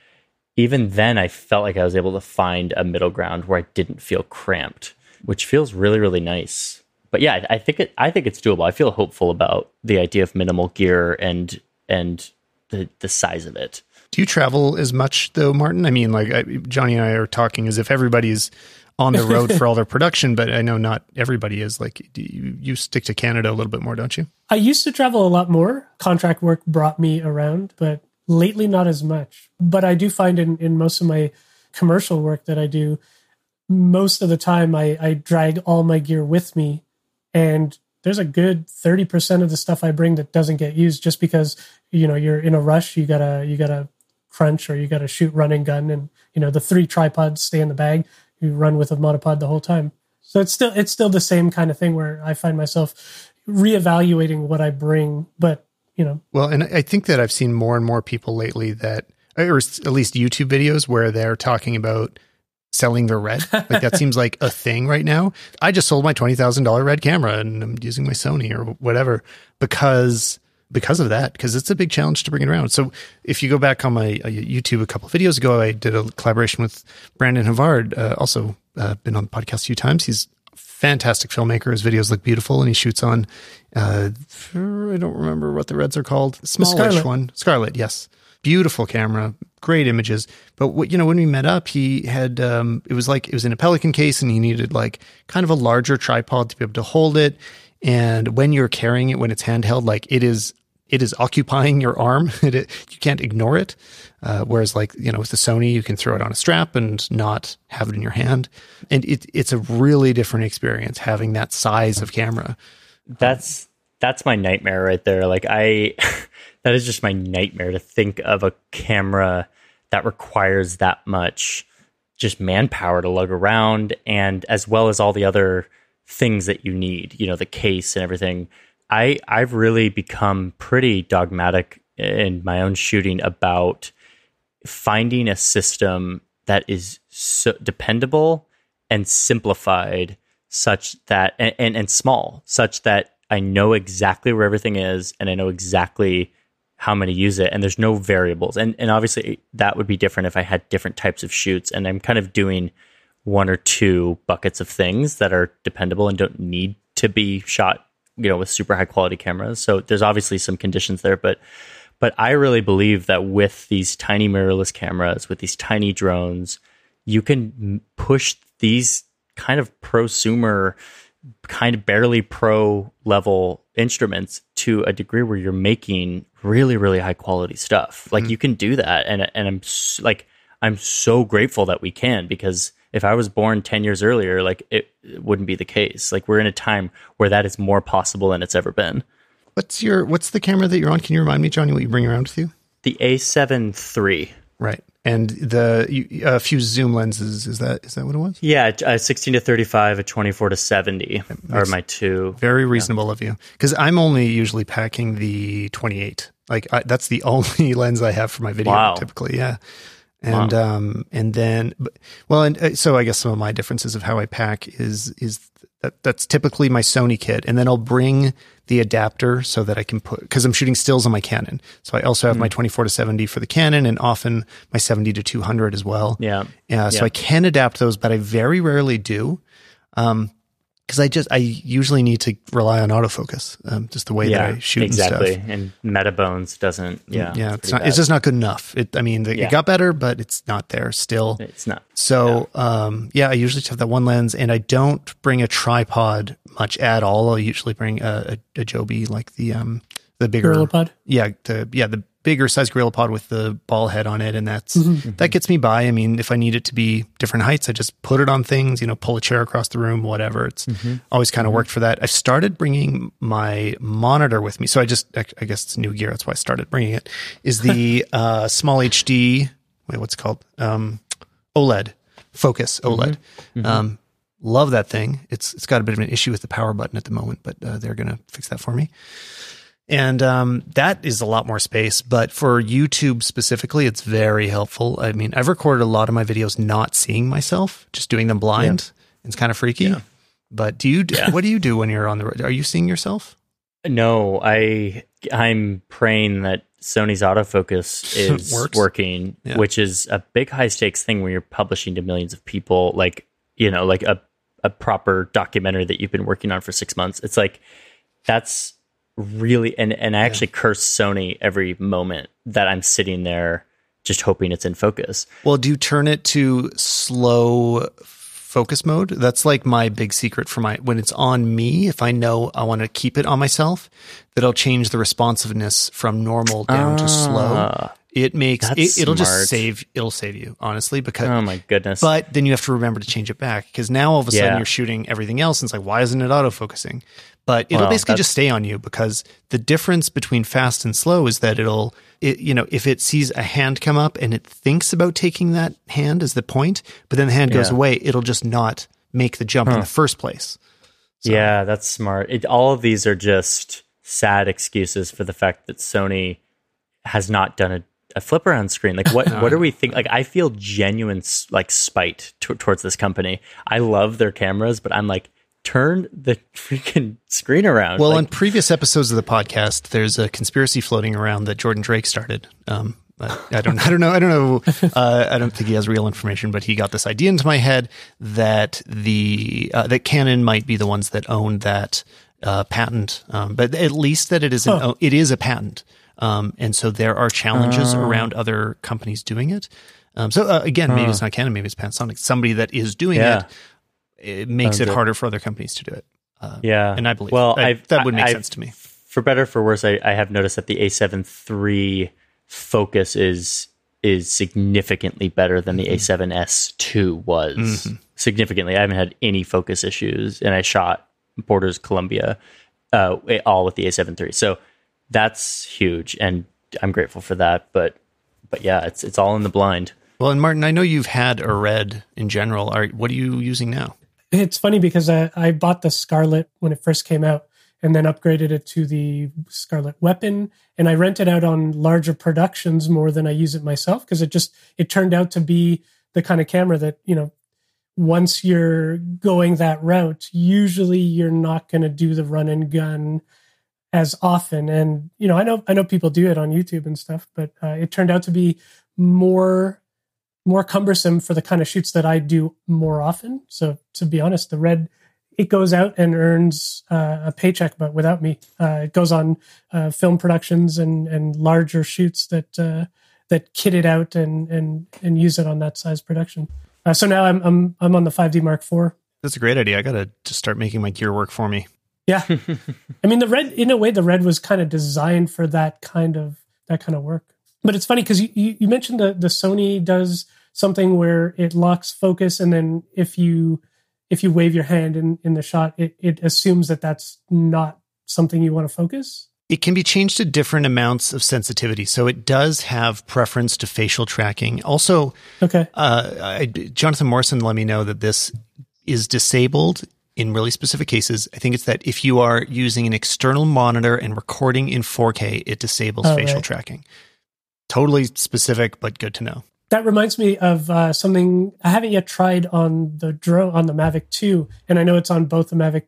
even then I felt like I was able to find a middle ground where I didn't feel cramped, which feels really really nice. But yeah, I I think it I think it's doable. I feel hopeful about the idea of minimal gear and and the the size of it. Do you travel as much though, Martin? I mean, like I, Johnny and I are talking as if everybody's on the road for all their production, but I know not everybody is. Like you, you stick to Canada a little bit more, don't you? I used to travel a lot more. Contract work brought me around, but lately not as much. But I do find in, in most of my commercial work that I do, most of the time I, I drag all my gear with me. And there's a good 30% of the stuff I bring that doesn't get used just because, you know, you're in a rush, you gotta you gotta crunch or you gotta shoot running gun and you know the three tripods stay in the bag. You run with a monopod the whole time. So it's still it's still the same kind of thing where I find myself reevaluating what I bring, but you know, Well, and I think that I've seen more and more people lately that, or at least YouTube videos where they're talking about selling their red. Like that seems like a thing right now. I just sold my twenty thousand dollar red camera and I'm using my Sony or whatever because because of that because it's a big challenge to bring it around. So if you go back on my uh, YouTube a couple of videos ago, I did a collaboration with Brandon Havard, uh, also uh, been on the podcast a few times. He's fantastic filmmaker. His videos look beautiful, and he shoots on. Uh, I don't remember what the reds are called. Smallish Scarlet. one, Scarlet. Yes, beautiful camera, great images. But what you know, when we met up, he had um, it was like it was in a Pelican case, and he needed like kind of a larger tripod to be able to hold it. And when you're carrying it, when it's handheld, like it is it is occupying your arm. It, you can't ignore it. Uh, whereas, like you know, with the Sony, you can throw it on a strap and not have it in your hand. And it, it's a really different experience having that size of camera. That's that's my nightmare right there. Like I that is just my nightmare to think of a camera that requires that much just manpower to lug around and as well as all the other things that you need, you know, the case and everything. I I've really become pretty dogmatic in my own shooting about finding a system that is so dependable and simplified such that and, and, and small such that I know exactly where everything is and I know exactly how I'm going to use it and there's no variables. And and obviously that would be different if I had different types of shoots and I'm kind of doing one or two buckets of things that are dependable and don't need to be shot you know with super high quality cameras. So there's obviously some conditions there but but I really believe that with these tiny mirrorless cameras with these tiny drones you can push these kind of prosumer kind of barely pro level instruments to a degree where you're making really really high quality stuff. Like mm-hmm. you can do that. And and I'm like I'm so grateful that we can because if I was born 10 years earlier like it, it wouldn't be the case like we're in a time where that is more possible than it's ever been What's your What's the camera that you're on? Can you remind me, Johnny, what you bring around with you? the A7 III Right, and the a few zoom lenses. Is that is that what it was? yeah a 16 to 35 a 24 to 70 are my two Very reasonable of you because I'm only usually packing the 28 Like I, that's the only lens I have for my video Wow. typically. Yeah. And um and then but- well and uh, so I guess some of my differences of how I pack is is that that's typically my Sony kit and then I'll bring the adapter so that I can put cuz I'm shooting stills on my Canon. So I also have my 24 to 70 for the Canon and often my 70 to 200 as well. Yeah. Yeah, so Yeah. I can adapt those, but I very rarely do. Um, because I just I usually need to rely on autofocus, um, just the way Yeah. that I shoot exactly. and stuff. And Metabones doesn't. Yeah. Yeah, it's pretty not. bad. It's just not good enough. It, I mean, the, Yeah. it got better, but it's not there still. It's not. So, um, yeah, I usually just have that one lens, and I don't bring a tripod much at all. I usually bring a, a, a Joby, like the um the bigger GorillaPod. yeah, the yeah, the bigger size gorilla pod with the ball head on it, and that's Mm-hmm. that gets me by. I mean, if I need it to be different heights, I just put it on things, you know, pull a chair across the room, whatever. It's Mm-hmm. always kind of worked for that. I've started bringing my monitor with me, so I just I I guess it's new gear. That's why I started bringing it. Is the uh, small HD? Wait, what's it called? Um, OLED Focus OLED. Um, love that thing. It's it's got a bit of an issue with the power button at the moment, but uh, they're gonna fix that for me. And um, that is a lot more space. But for YouTube specifically, it's very helpful. I mean, I've recorded a lot of my videos not seeing myself, just doing them blind. It's kind of freaky. But do you? Yeah. What do you do when you're on the road? Are you seeing yourself? No, I I'm praying that Sony's autofocus is working, Yeah. which is a big high stakes thing when you're publishing to millions of people, like you know, like a a proper documentary that you've been working on for six months. It's like that's really and and I actually curse Sony every moment that I'm sitting there just hoping it's in focus. Well, do you turn it to slow focus mode? That's like my big secret for my when it's on me. If I know I want to keep it on myself, that I'll change the responsiveness from normal down to slow. Ah. It makes That's it, it'll smart. just save it'll save you honestly because oh my goodness! but then you have to remember to change it back because now all of a sudden Yeah. you're shooting everything else and it's like why isn't it autofocusing but it'll Well, basically just stay on you because the difference between fast and slow is that it'll it, you know if it sees a hand come up and it thinks about taking that hand as the point but then the hand goes away it'll just not make the jump in the first place Yeah, that's smart. It, all of these are just sad excuses for the fact that Sony has not done a, a flip around screen. Like, what what are we think? Like, I feel genuine like spite t- towards this company. I love their cameras, but I'm like, turn the freaking screen around. well Like, in previous episodes of the podcast there's a conspiracy floating around that jordan drake started um, I I don't. I don't know. I don't know. Uh, I don't think he has real information, but he got this idea into my head that the uh, that Canon might be the ones that own that uh, patent, um, but at least that it is an, it is a patent, um, and so there are challenges around other companies doing it. Um, so uh, again, maybe it's not Canon, maybe it's Panasonic. Somebody that is doing Yeah. it, it makes Sounds it harder for other companies to do it. Uh, yeah, and I believe well, I- that would make I've- sense to me. For better or for worse, I, I have noticed that the A7 III focus is is significantly better than Mm-hmm. the A7S two was. Significantly, I haven't had any focus issues, and I shot Borders Colombia uh, all with the A7 III. So that's huge, and I'm grateful for that. But but yeah, it's it's all in the blind. Well, and Martin, I know you've had a red in general. Are what are you using now? It's funny because I, I bought the Scarlet when it first came out and then upgraded it to the Scarlet Weapon. And I rent it out on larger productions more than I use it myself because it just, it turned out to be the kind of camera that, you know, once you're going that route, usually you're not going to do the run and gun as often. And, you know, I know, I know people do it on YouTube and stuff, but uh, it turned out to be more more cumbersome for the kind of shoots that I do more often. So to be honest, the red it goes out and earns uh, a paycheck, but without me, uh, it goes on uh, film productions and and larger shoots that uh, that kit it out and and and use it on that size production. Uh, so now I'm I'm I'm on the 5D Mark IV. That's a great idea. I got to just start making my gear work for me. Yeah, I mean the red in a way the red was kind of designed for that kind of that kind of work. But it's funny because you, you you mentioned the the Sony does something where it locks focus and then if you if you wave your hand in in the shot it it assumes that that's not something you want to focus. It can be changed to different amounts of sensitivity. So it does have preference to facial tracking. Also, Okay. uh, I, Jonathan Morrison let me know that this is disabled in really specific cases. I think it's that if you are using an external monitor and recording in 4K, it disables Oh, facial right. tracking. Totally specific, but good to know. That reminds me of uh, something I haven't yet tried on the drone on the Mavic 2, and I know it's on both the Mavic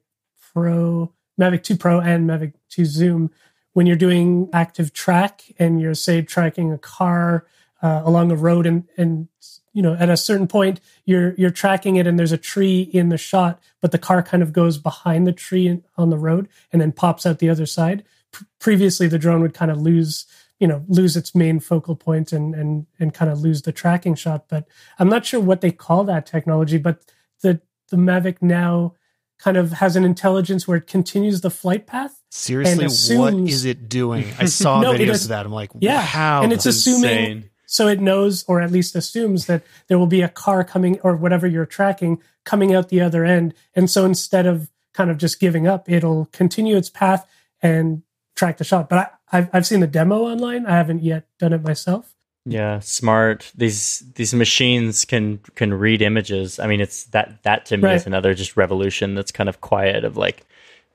Pro, Mavic 2 Pro, and Mavic 2 Zoom. When you're doing active track and you're say tracking a car uh, along a road, and and you know at a certain point you're you're tracking it, and there's a tree in the shot, but the car kind of goes behind the tree on the road and then pops out the other side. P- previously, the drone would kind of lose you know lose its main focal point and and and kind of lose the tracking shot but i'm not sure what they call that technology but the the mavic now kind of has an intelligence where it continues the flight path Seriously, what assumes- is it doing? I saw No, videos of that. I'm like, Yeah, how? and it's assuming insane. So it knows or at least assumes that there will be a car coming or whatever you're tracking coming out the other end and so instead of kind of just giving up it'll continue its path and track the shot but I, I've, I've seen the demo online i haven't yet done it myself Yeah, smart. These these machines can can read images. I mean, it's that that to me Right. is another just revolution that's kind of quiet of like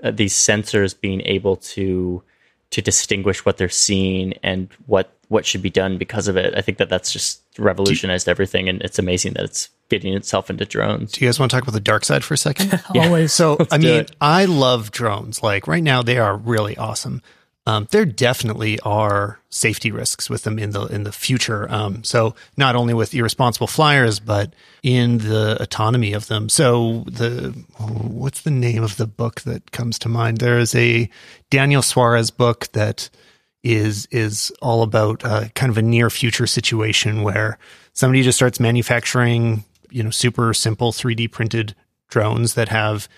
uh, these sensors being able to to distinguish what they're seeing and what what should be done because of it. I think that that's just revolutionized everything, and it's amazing that it's getting itself into drones. Do you guys want to talk about the dark side for a second? always So, I mean, it. I love drones. Like right now, they are really awesome. Um, there definitely are safety risks with them in the in the future. Um, so not only with irresponsible flyers, but in the autonomy of them. So the what's the name of the book that comes to mind? There is a Daniel Suarez book that is is all about uh, kind of a near future situation where somebody just starts manufacturing you know super simple 3D printed drones that have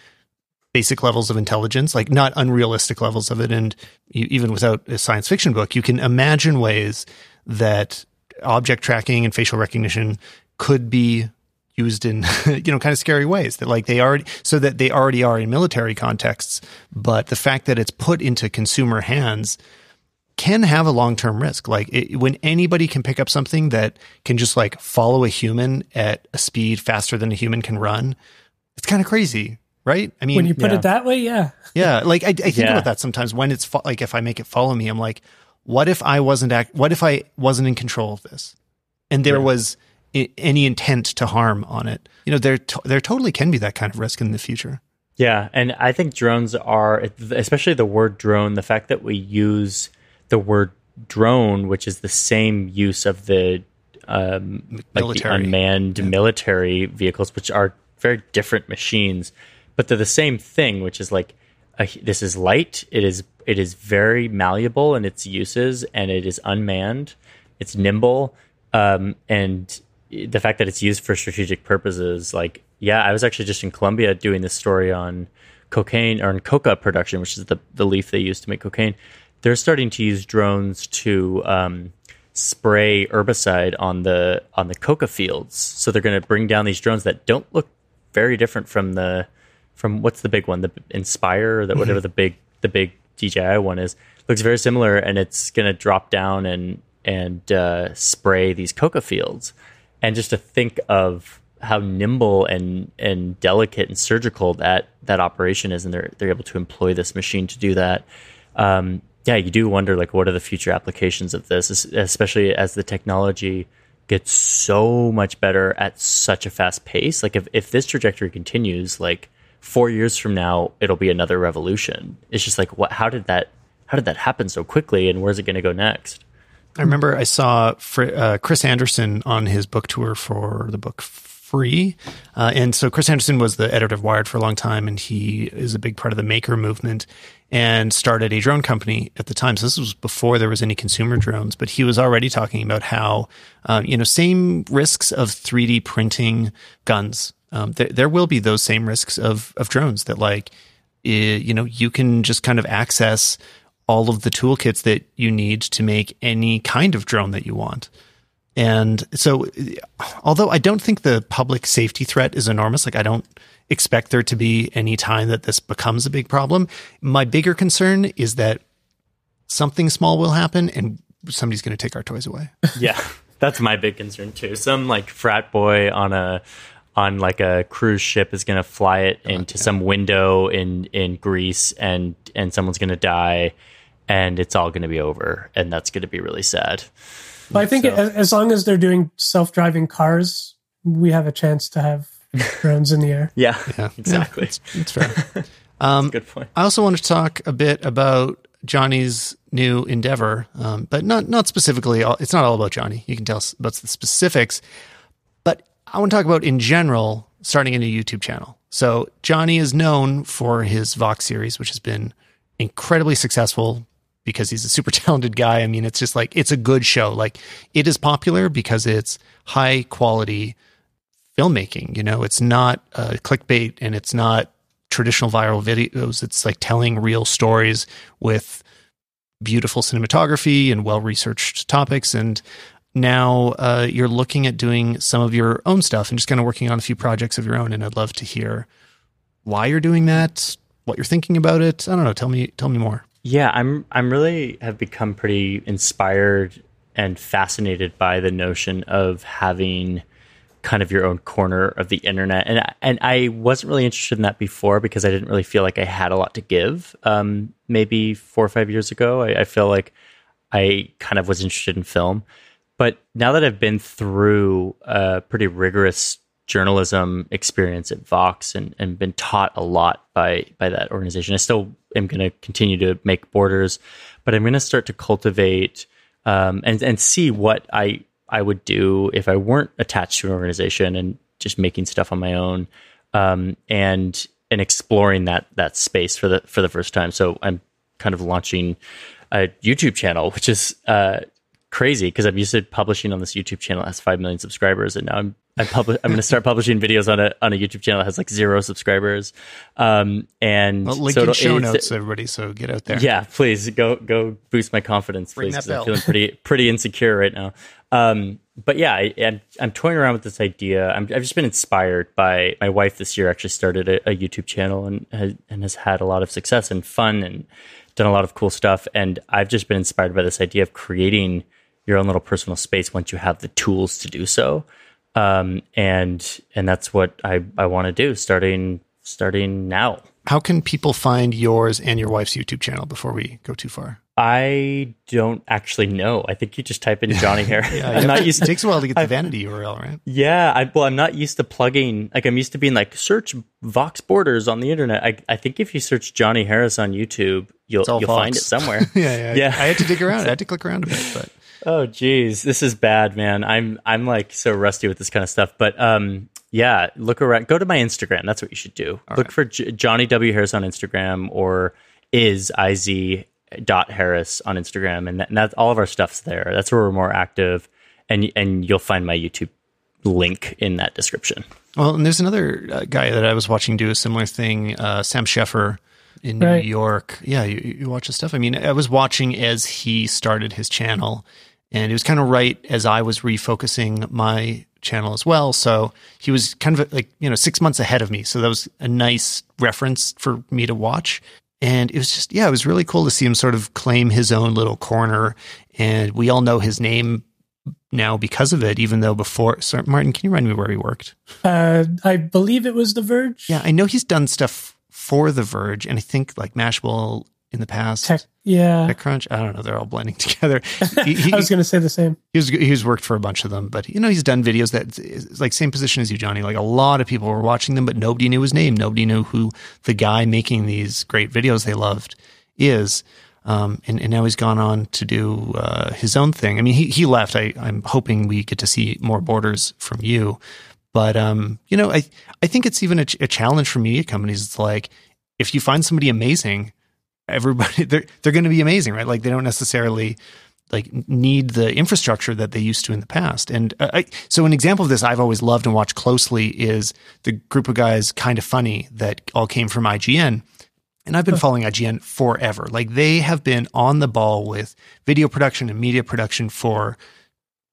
basic levels of intelligence, like not unrealistic levels of it. And you, even without a science fiction book, you can imagine ways that object tracking and facial recognition could be used in you know kind of scary ways that like they already so that they already are in military contexts but the fact that it's put into consumer hands can have a long-term risk like it, when anybody can pick up something that can just like follow a human at a speed faster than a human can run it's kind of crazy right i mean when you put yeah. it that way yeah yeah, like I, I think Yeah. about that sometimes when it's fo- like if I make it follow me, I'm like, what if I wasn't act? What if I wasn't in control of this, and there Yeah. was I- any intent to harm on it? You know, there to- there totally can be that kind of risk in the future. Yeah, and I think drones are, especially the word drone, the fact that we use the word drone, which is the same use of the um, like the unmanned military vehicles, which are very different machines, but they're the same thing, which is like a, this is light, it is it is very malleable in its uses, and it is unmanned, it's nimble, um, and the fact that it's used for strategic purposes, like yeah, I was actually just in Colombia doing this story on cocaine or on coca production, which is the the leaf they use to make cocaine. They're starting to use drones to um, spray herbicide on the on the coca fields. So they're going to bring down these drones that don't look very different from the from what's the big one, the Inspire or the, whatever the big the big DJI one is. Looks very similar, and it's going to drop down and and uh, spray these coca fields. And just to think of how nimble and and delicate and surgical that that operation is, and they're they're able to employ this machine to do that. Um, yeah, you do wonder like what are the future applications of this, especially as the technology gets so much better at such a fast pace. Like if if this trajectory continues, like four years from now, it'll be another revolution. It's just like what? How did that? How did that happen so quickly? And where's it going to go next? I remember I saw Fr- uh, Chris Anderson on his book tour for the book Free. Uh, and so Chris Anderson was the editor of Wired for a long time, and he is a big part of the maker movement and started a drone company at the time. So this was before there was any consumer drones, but he was already talking about how, um, you know, same risks of 3D printing guns. Um, there, there will be those same risks of, of drones that like, i- you know, you can just kind of access all of the toolkits that you need to make any kind of drone that you want. And so, although I don't think the public safety threat is enormous, like I don't expect there to be any time that this becomes a big problem. My bigger concern is that something small will happen and somebody's going to take our toys away. Yeah, that's my big concern too. Some like frat boy on a on like a cruise ship is going to fly it oh, into some window in in Greece and and someone's going to die and it's all going to be over and that's going to be really sad. But I think So- as, as long as they're doing self-driving cars, we have a chance to have drones in the air. Yeah, Yeah, exactly. It's, it's fair. Um, Good point. I also want to talk a bit about Johnny's new endeavor, um, but not not specifically. all- It's not all about Johnny. You can tell us about the specifics, but I want to talk about in general starting a new YouTube channel. So Johnny is known for his Vox series, which has been incredibly successful because he's a super talented guy. I mean, it's just like it's a good show. Like it is popular because it's high quality filmmaking. You know, it's not uh, clickbait and it's not traditional viral videos. It's like telling real stories with beautiful cinematography and well researched topics. And now uh, you're looking at doing some of your own stuff and just kind of working on a few projects of your own. And I'd love to hear why you're doing that, what you're thinking about it. I don't know. Tell me, tell me more. Yeah, I'm I'm really have become pretty inspired and fascinated by the notion of having kind of your own corner of the internet. And and I wasn't really interested in that before because I didn't really feel like I had a lot to give. Um, maybe four or five years ago, I, I feel like I kind of was interested in film. But now that I've been through a pretty rigorous journalism experience at Vox and, and been taught a lot by by that organization, I still am going to continue to make borders, but I'm going to start to cultivate um, and and see what I I would do if I weren't attached to an organization and just making stuff on my own, um, and and exploring that that space for the for the first time. So I'm kind of launching a YouTube channel, which is uh, crazy because I'm used to publishing on this YouTube channel that has five million subscribers, and now I'm I'm, publi- I'm going to start publishing videos on a on a YouTube channel that has like zero subscribers. Um, and Well, link so in show notes, everybody. So get out there. yeah, please go go boost my confidence, Ring please. I'm feeling pretty pretty insecure right now. Um, but yeah, I, I'm I'm toying around with this idea. I'm, I've just been inspired by my wife. This year, actually started a, a YouTube channel and has, and has had a lot of success and fun and done a lot of cool stuff. And I've just been inspired by this idea of creating your own little personal space once you have the tools to do so. Um, and and that's what I I want to do starting starting now. How can people find yours and your wife's YouTube channel before we go too far? I don't actually know. I think you just type in Johnny Hair. I'm not used it takes a while to get the vanity URL, right? Yeah, I, well, I'm not used to plugging. Like, I'm used to being like search Vox Borders on the internet. I, I think if you search Johnny Harris on YouTube, you'll you'll find it somewhere. Yeah, yeah, Yeah. I had to dig around. I had to click around a bit, but oh, geez, this is bad, man. I'm I'm like so rusty with this kind of stuff. But um, yeah, look around. Go to my Instagram. That's what you should do. look for J- Johnny W Harris on Instagram or is iz dot Harris on Instagram, and, that, and that's all of our stuff's there. That's where we're more active, and and you'll find my YouTube link in that description. Well, and there's another uh, guy that I was watching do a similar thing, uh, Sam Sheffer in New York. Yeah, you, you watch his stuff. I mean, I was watching as he started his channel, and it was kind of right as I was refocusing my channel as well. So he was kind of like, you know, six months ahead of me. So that was a nice reference for me to watch. And it was just, yeah, it was really cool to see him sort of claim his own little corner. And we all know his name now because of it, even though before, Martin, can you remind me where he worked? Uh, I believe it was The Verge. Yeah, I know he's done stuff for The Verge, and I think like Mashable in the past. Tech, yeah. TechCrunch, I don't know. They're all blending together. He, he, I was going to say the same. he was he's worked for a bunch of them, but you know he's done videos that is like same position as you, Johnny. Like a lot of people were watching them, but nobody knew his name. Nobody knew who the guy making these great videos they loved is. Um, and, and now he's gone on to do uh, his own thing. I mean, he he left. I I'm hoping we get to see more borders from you, but um, you know, I I think it's even a, ch- a challenge for media companies. It's like if you find somebody amazing, everybody they're they're going to be amazing, right? Like they don't necessarily like need the infrastructure that they used to in the past. And uh, I, so an example of this I've always loved and watched closely is the group of guys kind of funny that all came from IGN. And I've been following IGN forever. Like they have been on the ball with video production and media production for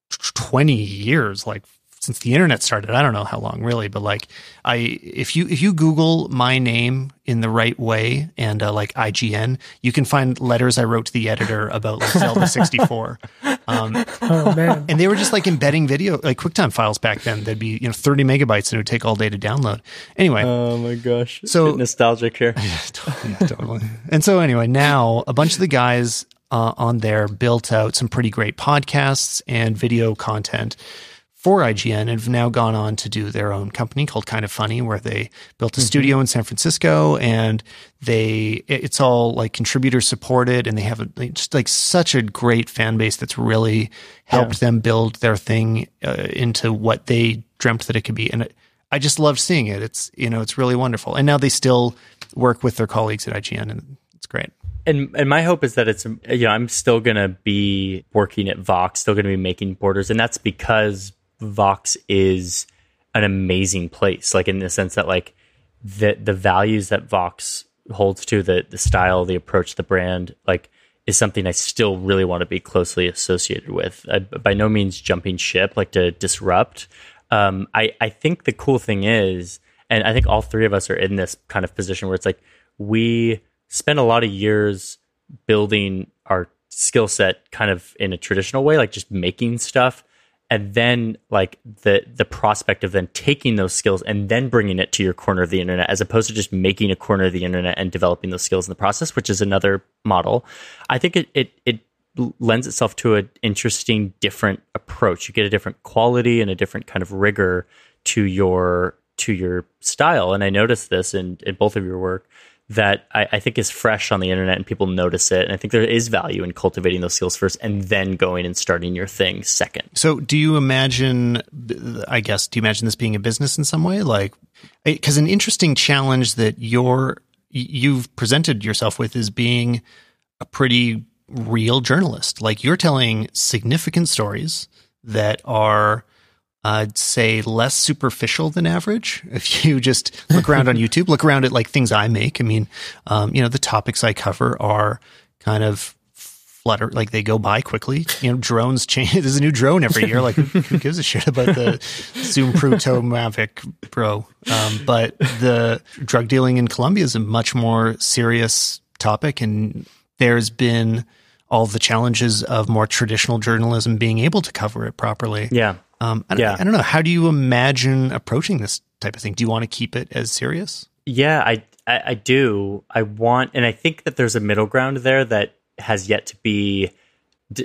20 years, like since the internet started. I don't know how long really, but like I if you if you Google my name in the right way and uh, like IGN, you can find letters I wrote to the editor about like Zelda 64. Um, Oh man. and they were just like embedding video like QuickTime files back then. They'd be you know 30 megabytes and it would take all day to download. Anyway, Oh my gosh. So- Bit nostalgic here. yeah, totally. And so anyway, now a bunch of the guys uh, on there built out some pretty great podcasts and video content for IGN and have now gone on to do their own company called Kind of Funny, where they built a studio in San Francisco and they it's all like contributor supported and they have a, just like such a great fan base that's really helped them build their thing uh, into what they dreamt that it could be. And it, I just love seeing it. It's you know it's really wonderful. And now they still work with their colleagues at IGN, and it's great. and and my hope is that it's you know I'm still gonna be working at Vox, still gonna be making borders, and that's because Vox is an amazing place. Like in the sense that like the the values that Vox holds to, the the style, the approach, the brand, like is something I still really want to be closely associated with. I, by no means jumping ship, like to disrupt. Um, I I think the cool thing is, and I think all three of us are in this kind of position where it's like we spend a lot of years building our skill set kind of in a traditional way, like just making stuff. And then like the the prospect of then taking those skills and then bringing it to your corner of the internet, as opposed to just making a corner of the internet and developing those skills in the process, which is another model. I think it it it lends itself to an interesting, different approach. You get a different quality and a different kind of rigor to your to your style. And I noticed this in, in both of your work that I, I think is fresh on the internet and people notice it. And I think there is value in cultivating those skills first and then going and starting your thing second. So, do you imagine? I guess, do you imagine this being a business in some way? Like, because an interesting challenge that you're you've presented yourself with is being a pretty real journalist. Like, you're telling significant stories that are. I'd say less superficial than average. If you just look around on YouTube, look around at like things I make. I mean, um, you know, the topics I cover are kind of flutter like they go by quickly you know drones change there's a new drone every year like who, who gives a shit about the zoom Pruto mavic pro um, but the drug dealing in colombia is a much more serious topic and there's been all the challenges of more traditional journalism being able to cover it properly Yeah. Um, I, don't- Yeah. I don't know how do you imagine approaching this type of thing do you want to keep it as serious Yeah, I, I I do. I want, and I think that there's a middle ground there that has yet to be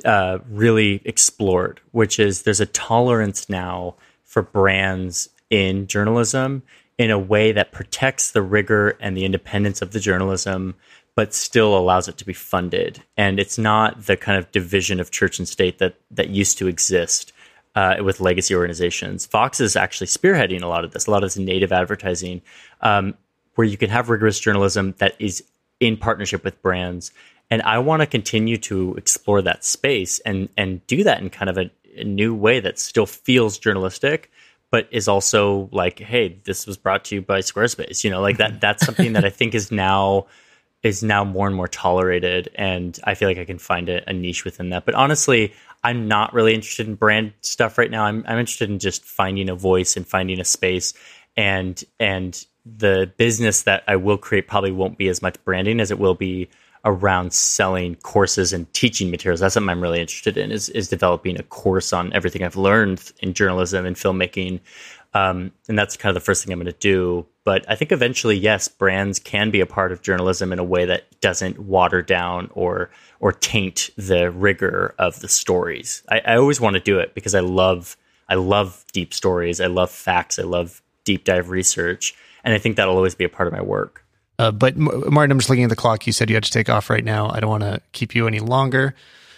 uh, really explored, which is there's a tolerance now for brands in journalism in a way that protects the rigor and the independence of the journalism, but still allows it to be funded. And it's not the kind of division of church and state that that used to exist uh, with legacy organizations. Vox is actually spearheading a lot of this, a lot of this native advertising, um, where you can have rigorous journalism that is in partnership with brands. And I want to continue to explore that space and and do that in kind of a, a new way that still feels journalistic, but is also like, hey, this was brought to you by Squarespace. You know, like that. That's something that I think is now is now more and more tolerated and i feel like i can find a, a, niche within that. But honestly i'm not really interested in brand stuff right now. I'm, I'm interested in just finding a voice and finding a space and and the business that i will create probably won't be as much branding as it will be around selling courses and teaching materials. That's something i'm really interested in is, is developing a course on everything i've learned in journalism and filmmaking um, and that's kind of the first thing I'm going to do. But I think eventually, yes, brands can be a part of journalism in a way that doesn't water down or or taint the rigor of the stories. I, I always want to do it because I love I love deep stories. I love facts. I love deep dive research, and I think that'll always be a part of my work. Uh, but Martin, I'm just looking at the clock. You said you had to take off right now. I don't want to keep you any longer.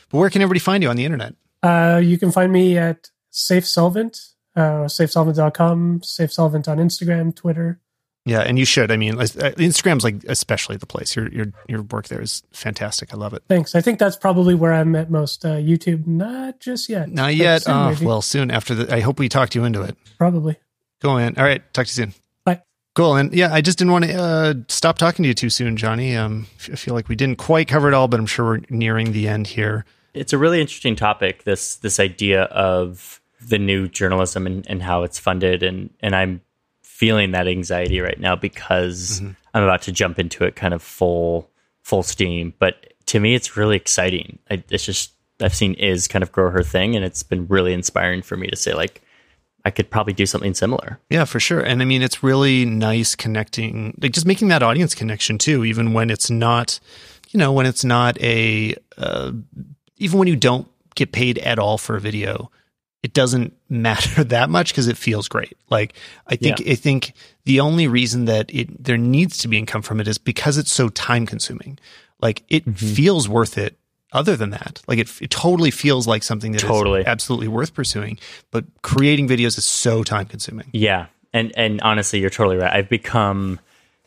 But where can everybody find you on the internet? Uh, you can find me at Safe Solvent uh, safesolvent.com, safesolvent on Instagram, Twitter. Yeah, and you should. I mean, Instagram's like especially the place. Your your your work there is fantastic. I love it. Thanks. I think that's probably where I'm at most. Uh, YouTube, not just yet. Not yet. Soon, oh, well, soon after the. I hope we talked you into it. Probably. Cool, man. All right. Talk to you soon. Bye. Cool. And yeah, I just didn't want to uh, stop talking to you too soon, Johnny. Um, I feel like we didn't quite cover it all, but I'm sure we're nearing the end here. It's a really interesting topic. This this idea of the new journalism and, and how it's funded and and I'm feeling that anxiety right now because mm-hmm. I'm about to jump into it kind of full full steam. But to me, it's really exciting. I, it's just I've seen Iz kind of grow her thing, and it's been really inspiring for me to say like I could probably do something similar. Yeah, for sure. And I mean, it's really nice connecting, like just making that audience connection too, even when it's not, you know, when it's not a, uh, even when you don't get paid at all for a video, it doesn't matter that much because it feels great. Like I think yeah. I think the only reason that it there needs to be income from it is because it's so time consuming. Like it mm-hmm. feels worth it. Other than that, like it, it totally feels like something that totally. is absolutely worth pursuing. But creating videos is so time consuming. Yeah, and and honestly, you're totally right. I've become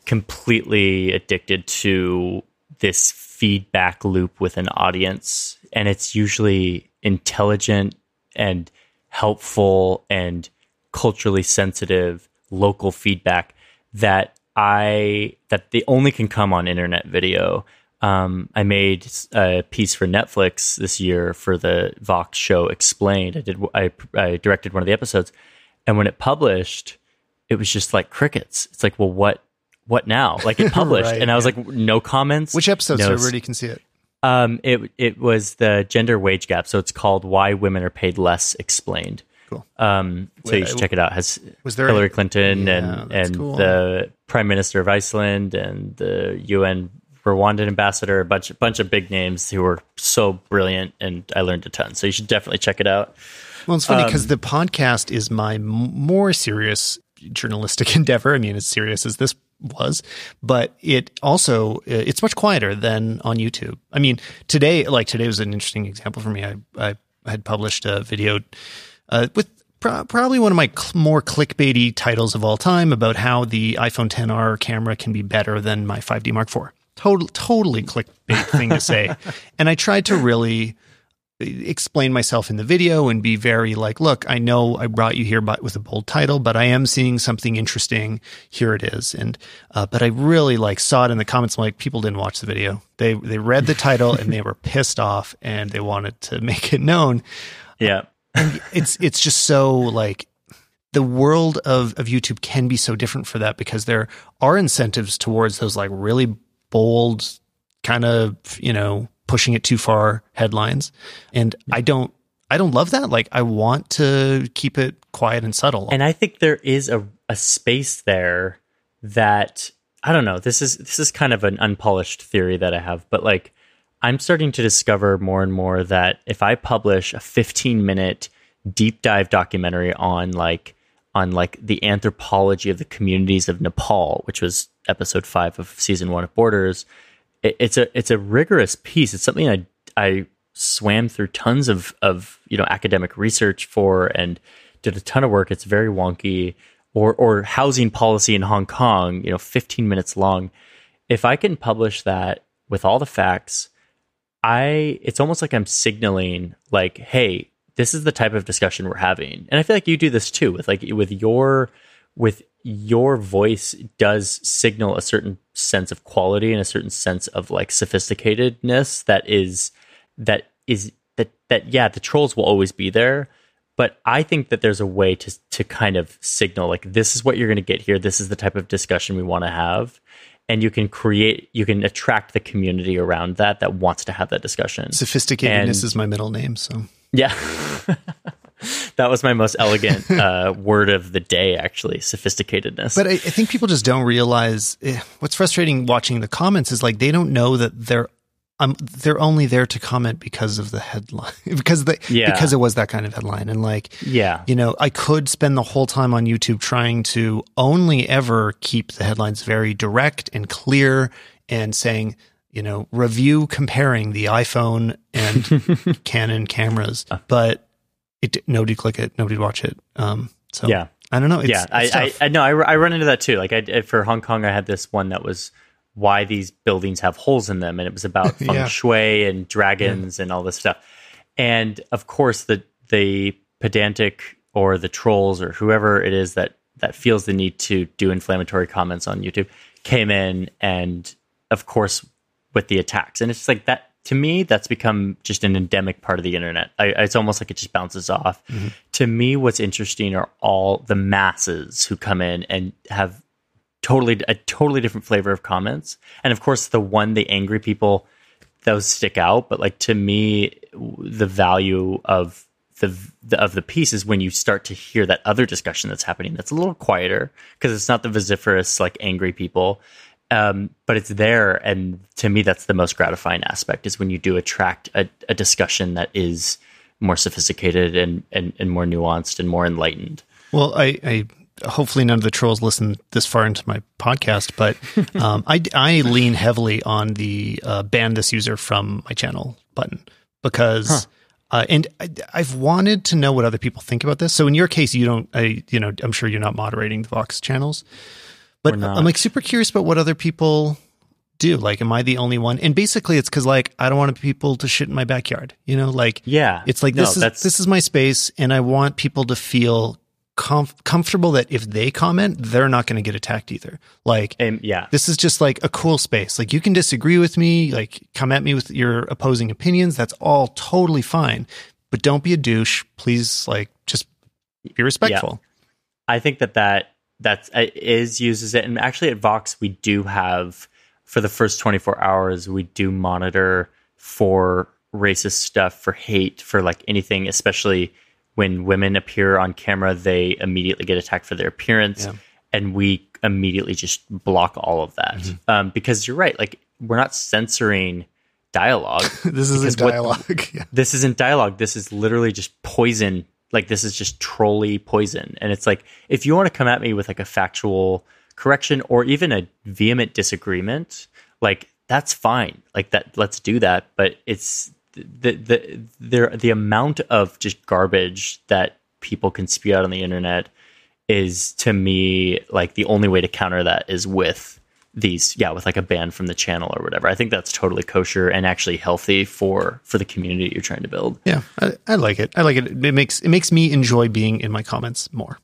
completely addicted to this feedback loop with an audience, and it's usually intelligent and helpful and culturally sensitive local feedback that I that they only can come on internet video. Um, I made a piece for Netflix this year for the Vox show Explained. I did I, I directed one of the episodes, and when it published, it was just like crickets. It's like, well, what what now? Like it published, right, and I was yeah. like, no comments. Which episode? No, so everybody can see it. Um, it it was the gender wage gap, so it's called "Why Women Are Paid Less Explained." Cool. Um, so Wait, you should check it out. Has was there Hillary Clinton yeah, and and cool. the Prime Minister of Iceland and the UN Rwandan ambassador, a bunch bunch of big names who were so brilliant, and I learned a ton. So you should definitely check it out. Well, it's funny because um, the podcast is my m- more serious journalistic endeavor. I mean, as serious as this was, but it also uh, it's much quieter than on YouTube. I mean, today, like today was an interesting example for me. I I had published a video uh, with probably one of my cl- more clickbaity titles of all time about how the iPhone 10R camera can be better than my 5D Mark IV. Total, totally clickbait thing to say, and I tried to really explain myself in the video and be very like, look, I know I brought you here with a bold title, but I am seeing something interesting. Here it is. And, uh, but I really like saw it in the comments. I'm like, people didn't watch the video. They, they read the title and they were pissed off and they wanted to make it known. Yeah. and it's, it's just so like, the world of, of YouTube can be so different for that because there are incentives towards those like really bold kind of, you know, pushing it too far headlines. And. I don't I don't love that. Like I want to keep it quiet and subtle. And I think there is a, a space there that I don't know. This is this is kind of an unpolished theory that I have, but like I'm starting to discover more and more that if I publish a 15 minute deep dive documentary on like on like the anthropology of the communities of Nepal, which was episode 5 of season 1 of Borders, it, it's a it's a rigorous piece. It's something I I swam through tons of of you know academic research for and did a ton of work. It's very wonky. Or or housing policy in Hong Kong, you know, 15 minutes long. If I can publish that with all the facts, I it's almost like I'm signaling like, hey, this is the type of discussion we're having. And I feel like you do this too with like with your with your voice does signal a certain sense of quality and a certain sense of like sophisticatedness that is that is that that yeah the trolls will always be there. But i think that there's a way to to kind of signal like this is what you're going to get here. This is the type of discussion we want to have. And you can create you can attract the community around that that wants to have that discussion. Sophisticatedness and, is my middle name so. Yeah that was my most elegant uh, word of the day, actually, sophisticatedness. But I, I think people just don't realize eh, what's frustrating watching the comments is like they don't know that they're um, they're only there to comment because of the headline because the yeah. because it was that kind of headline and like yeah you know I could spend the whole time on YouTube trying to only ever keep the headlines very direct and clear and saying you know review comparing the iPhone and Canon cameras uh. but it nobody click it, nobody watch it. Um, so yeah, I don't know. It's, yeah, it's I, I, I know I, I run into that too. Like I for Hong Kong, I had this one that was why these buildings have holes in them, and it was about feng yeah. shui and dragons and all this stuff. And of course, the the pedantic or the trolls or whoever it is that that feels the need to do inflammatory comments on YouTube came in and of course with the attacks and it's like that to me, that's become just an endemic part of the internet. I, it's almost like it just bounces off. Mm-hmm. To me, what's interesting are all the masses who come in and have totally a totally different flavor of comments. And of course, the one the angry people those stick out. But like to me, the value of the, the, of the piece is when you start to hear that other discussion that's happening that's a little quieter because it's not the vociferous like angry people um, but it's there and to me that's the most gratifying aspect is when you do attract a, a discussion that is more sophisticated and, and, and more nuanced and more enlightened. Well I, I hopefully none of the trolls listen this far into my podcast but um, I, I lean heavily on the uh, ban this user from my channel button because huh. uh, and I, have wanted to know what other people think about this. So in your case, you don't, I, you know, I'm sure you're not moderating the Vox channels, but I'm like super curious about what other people do. Like, am I the only one? And basically, it's because like I don't want people to shit in my backyard. You know, like yeah, it's like this no, is this is my space, and I want people to feel comf- comfortable that if they comment, they're not going to get attacked either. Like, um, yeah, this is just like a cool space. Like, you can disagree with me, like, come at me with your opposing opinions. That's all totally fine. But don't be a douche. Please, like, just be respectful. Yeah. I think that that that uh, uses it, and actually at Vox we do have for the first 24 hours we do monitor for racist stuff, for hate, for like anything, especially when women appear on camera, they immediately get attacked for their appearance, yeah. and we immediately just block all of that mm-hmm. um, because you're right. Like we're not censoring dialogue. this isn't dialogue. What, yeah. This isn't dialogue. This is literally just poison. Like this is just trolley poison. And it's like if you want to come at me with like a factual correction or even a vehement disagreement, like that's fine. Like that, let's do that. But it's the the the the amount of just garbage that people can spew out on the internet is to me like the only way to counter that is with these yeah with like a ban from the channel or whatever i think that's totally kosher and actually healthy for for the community you're trying to build yeah i, I like it i like it it makes it makes me enjoy being in my comments more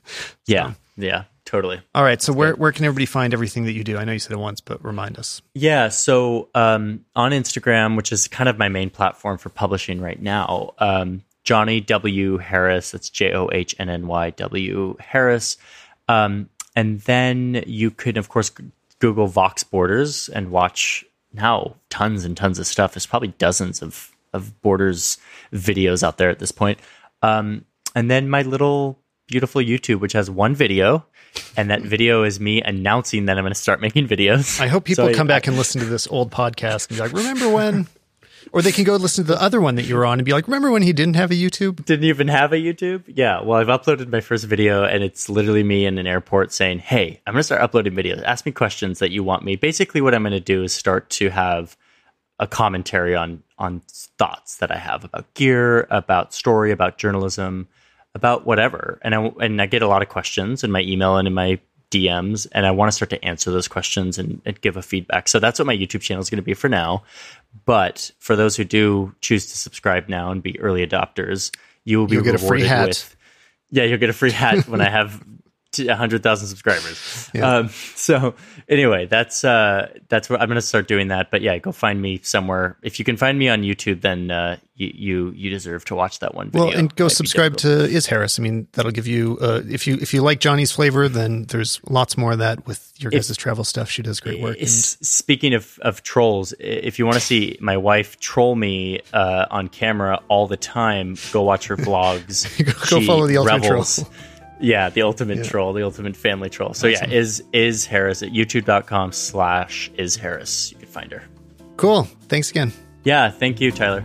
yeah yeah totally. All right. So where, where can everybody find everything that you do? I know you said it once, but remind us. Yeah. So um, on Instagram, which is kind of my main platform for publishing right now, um, Johnny W. Harris. That's J O H N N Y W Harris. Um, and then you could, of course, Google Vox Borders and watch now tons and tons of stuff. There's probably dozens of, of Borders videos out there at this point. Um, and then my little beautiful YouTube, which has one video and that video is me announcing that I'm going to start making videos. I hope people so come I, back and listen to this old podcast and be like, "Remember when?" Or they can go listen to the other one that you were on and be like, "Remember when he didn't have a YouTube? Didn't even have a YouTube?" Yeah. Well, I've uploaded my first video, and it's literally me in an airport saying, "Hey, I'm going to start uploading videos. Ask me questions that you want me." Basically, what I'm going to do is start to have a commentary on on thoughts that I have about gear, about story, about journalism about whatever. And I, and I get a lot of questions in my email and in my DMs, and I want to start to answer those questions and, and give a feedback. So that's what my YouTube channel is going to be for now. But for those who do choose to subscribe now and be early adopters, you will be you'll rewarded a free hat. with. Yeah, you'll get a free hat when I have 100,000 subscribers. Yeah. Um, so anyway, that's uh, that's what I'm going to start doing that. But yeah, go find me somewhere. If you can find me on YouTube, then uh, you, you, you deserve to watch that one. Video. Well, and go That'd subscribe to Iz Harris. I mean, that'll give you uh, if you if you like Johnny's flavor, then there's lots more of that with your guys' travel stuff. She does great work. And- speaking of of trolls, if you want to see my wife troll me uh, on camera all the time, go watch her vlogs. go, go follow the ultimate troll. Yeah, the ultimate yeah. troll, the ultimate family troll. So awesome. yeah, is Iz Harris at youtube.com slash Iz Harris. You can find her. Cool. Thanks again. Yeah, thank you, Tyler.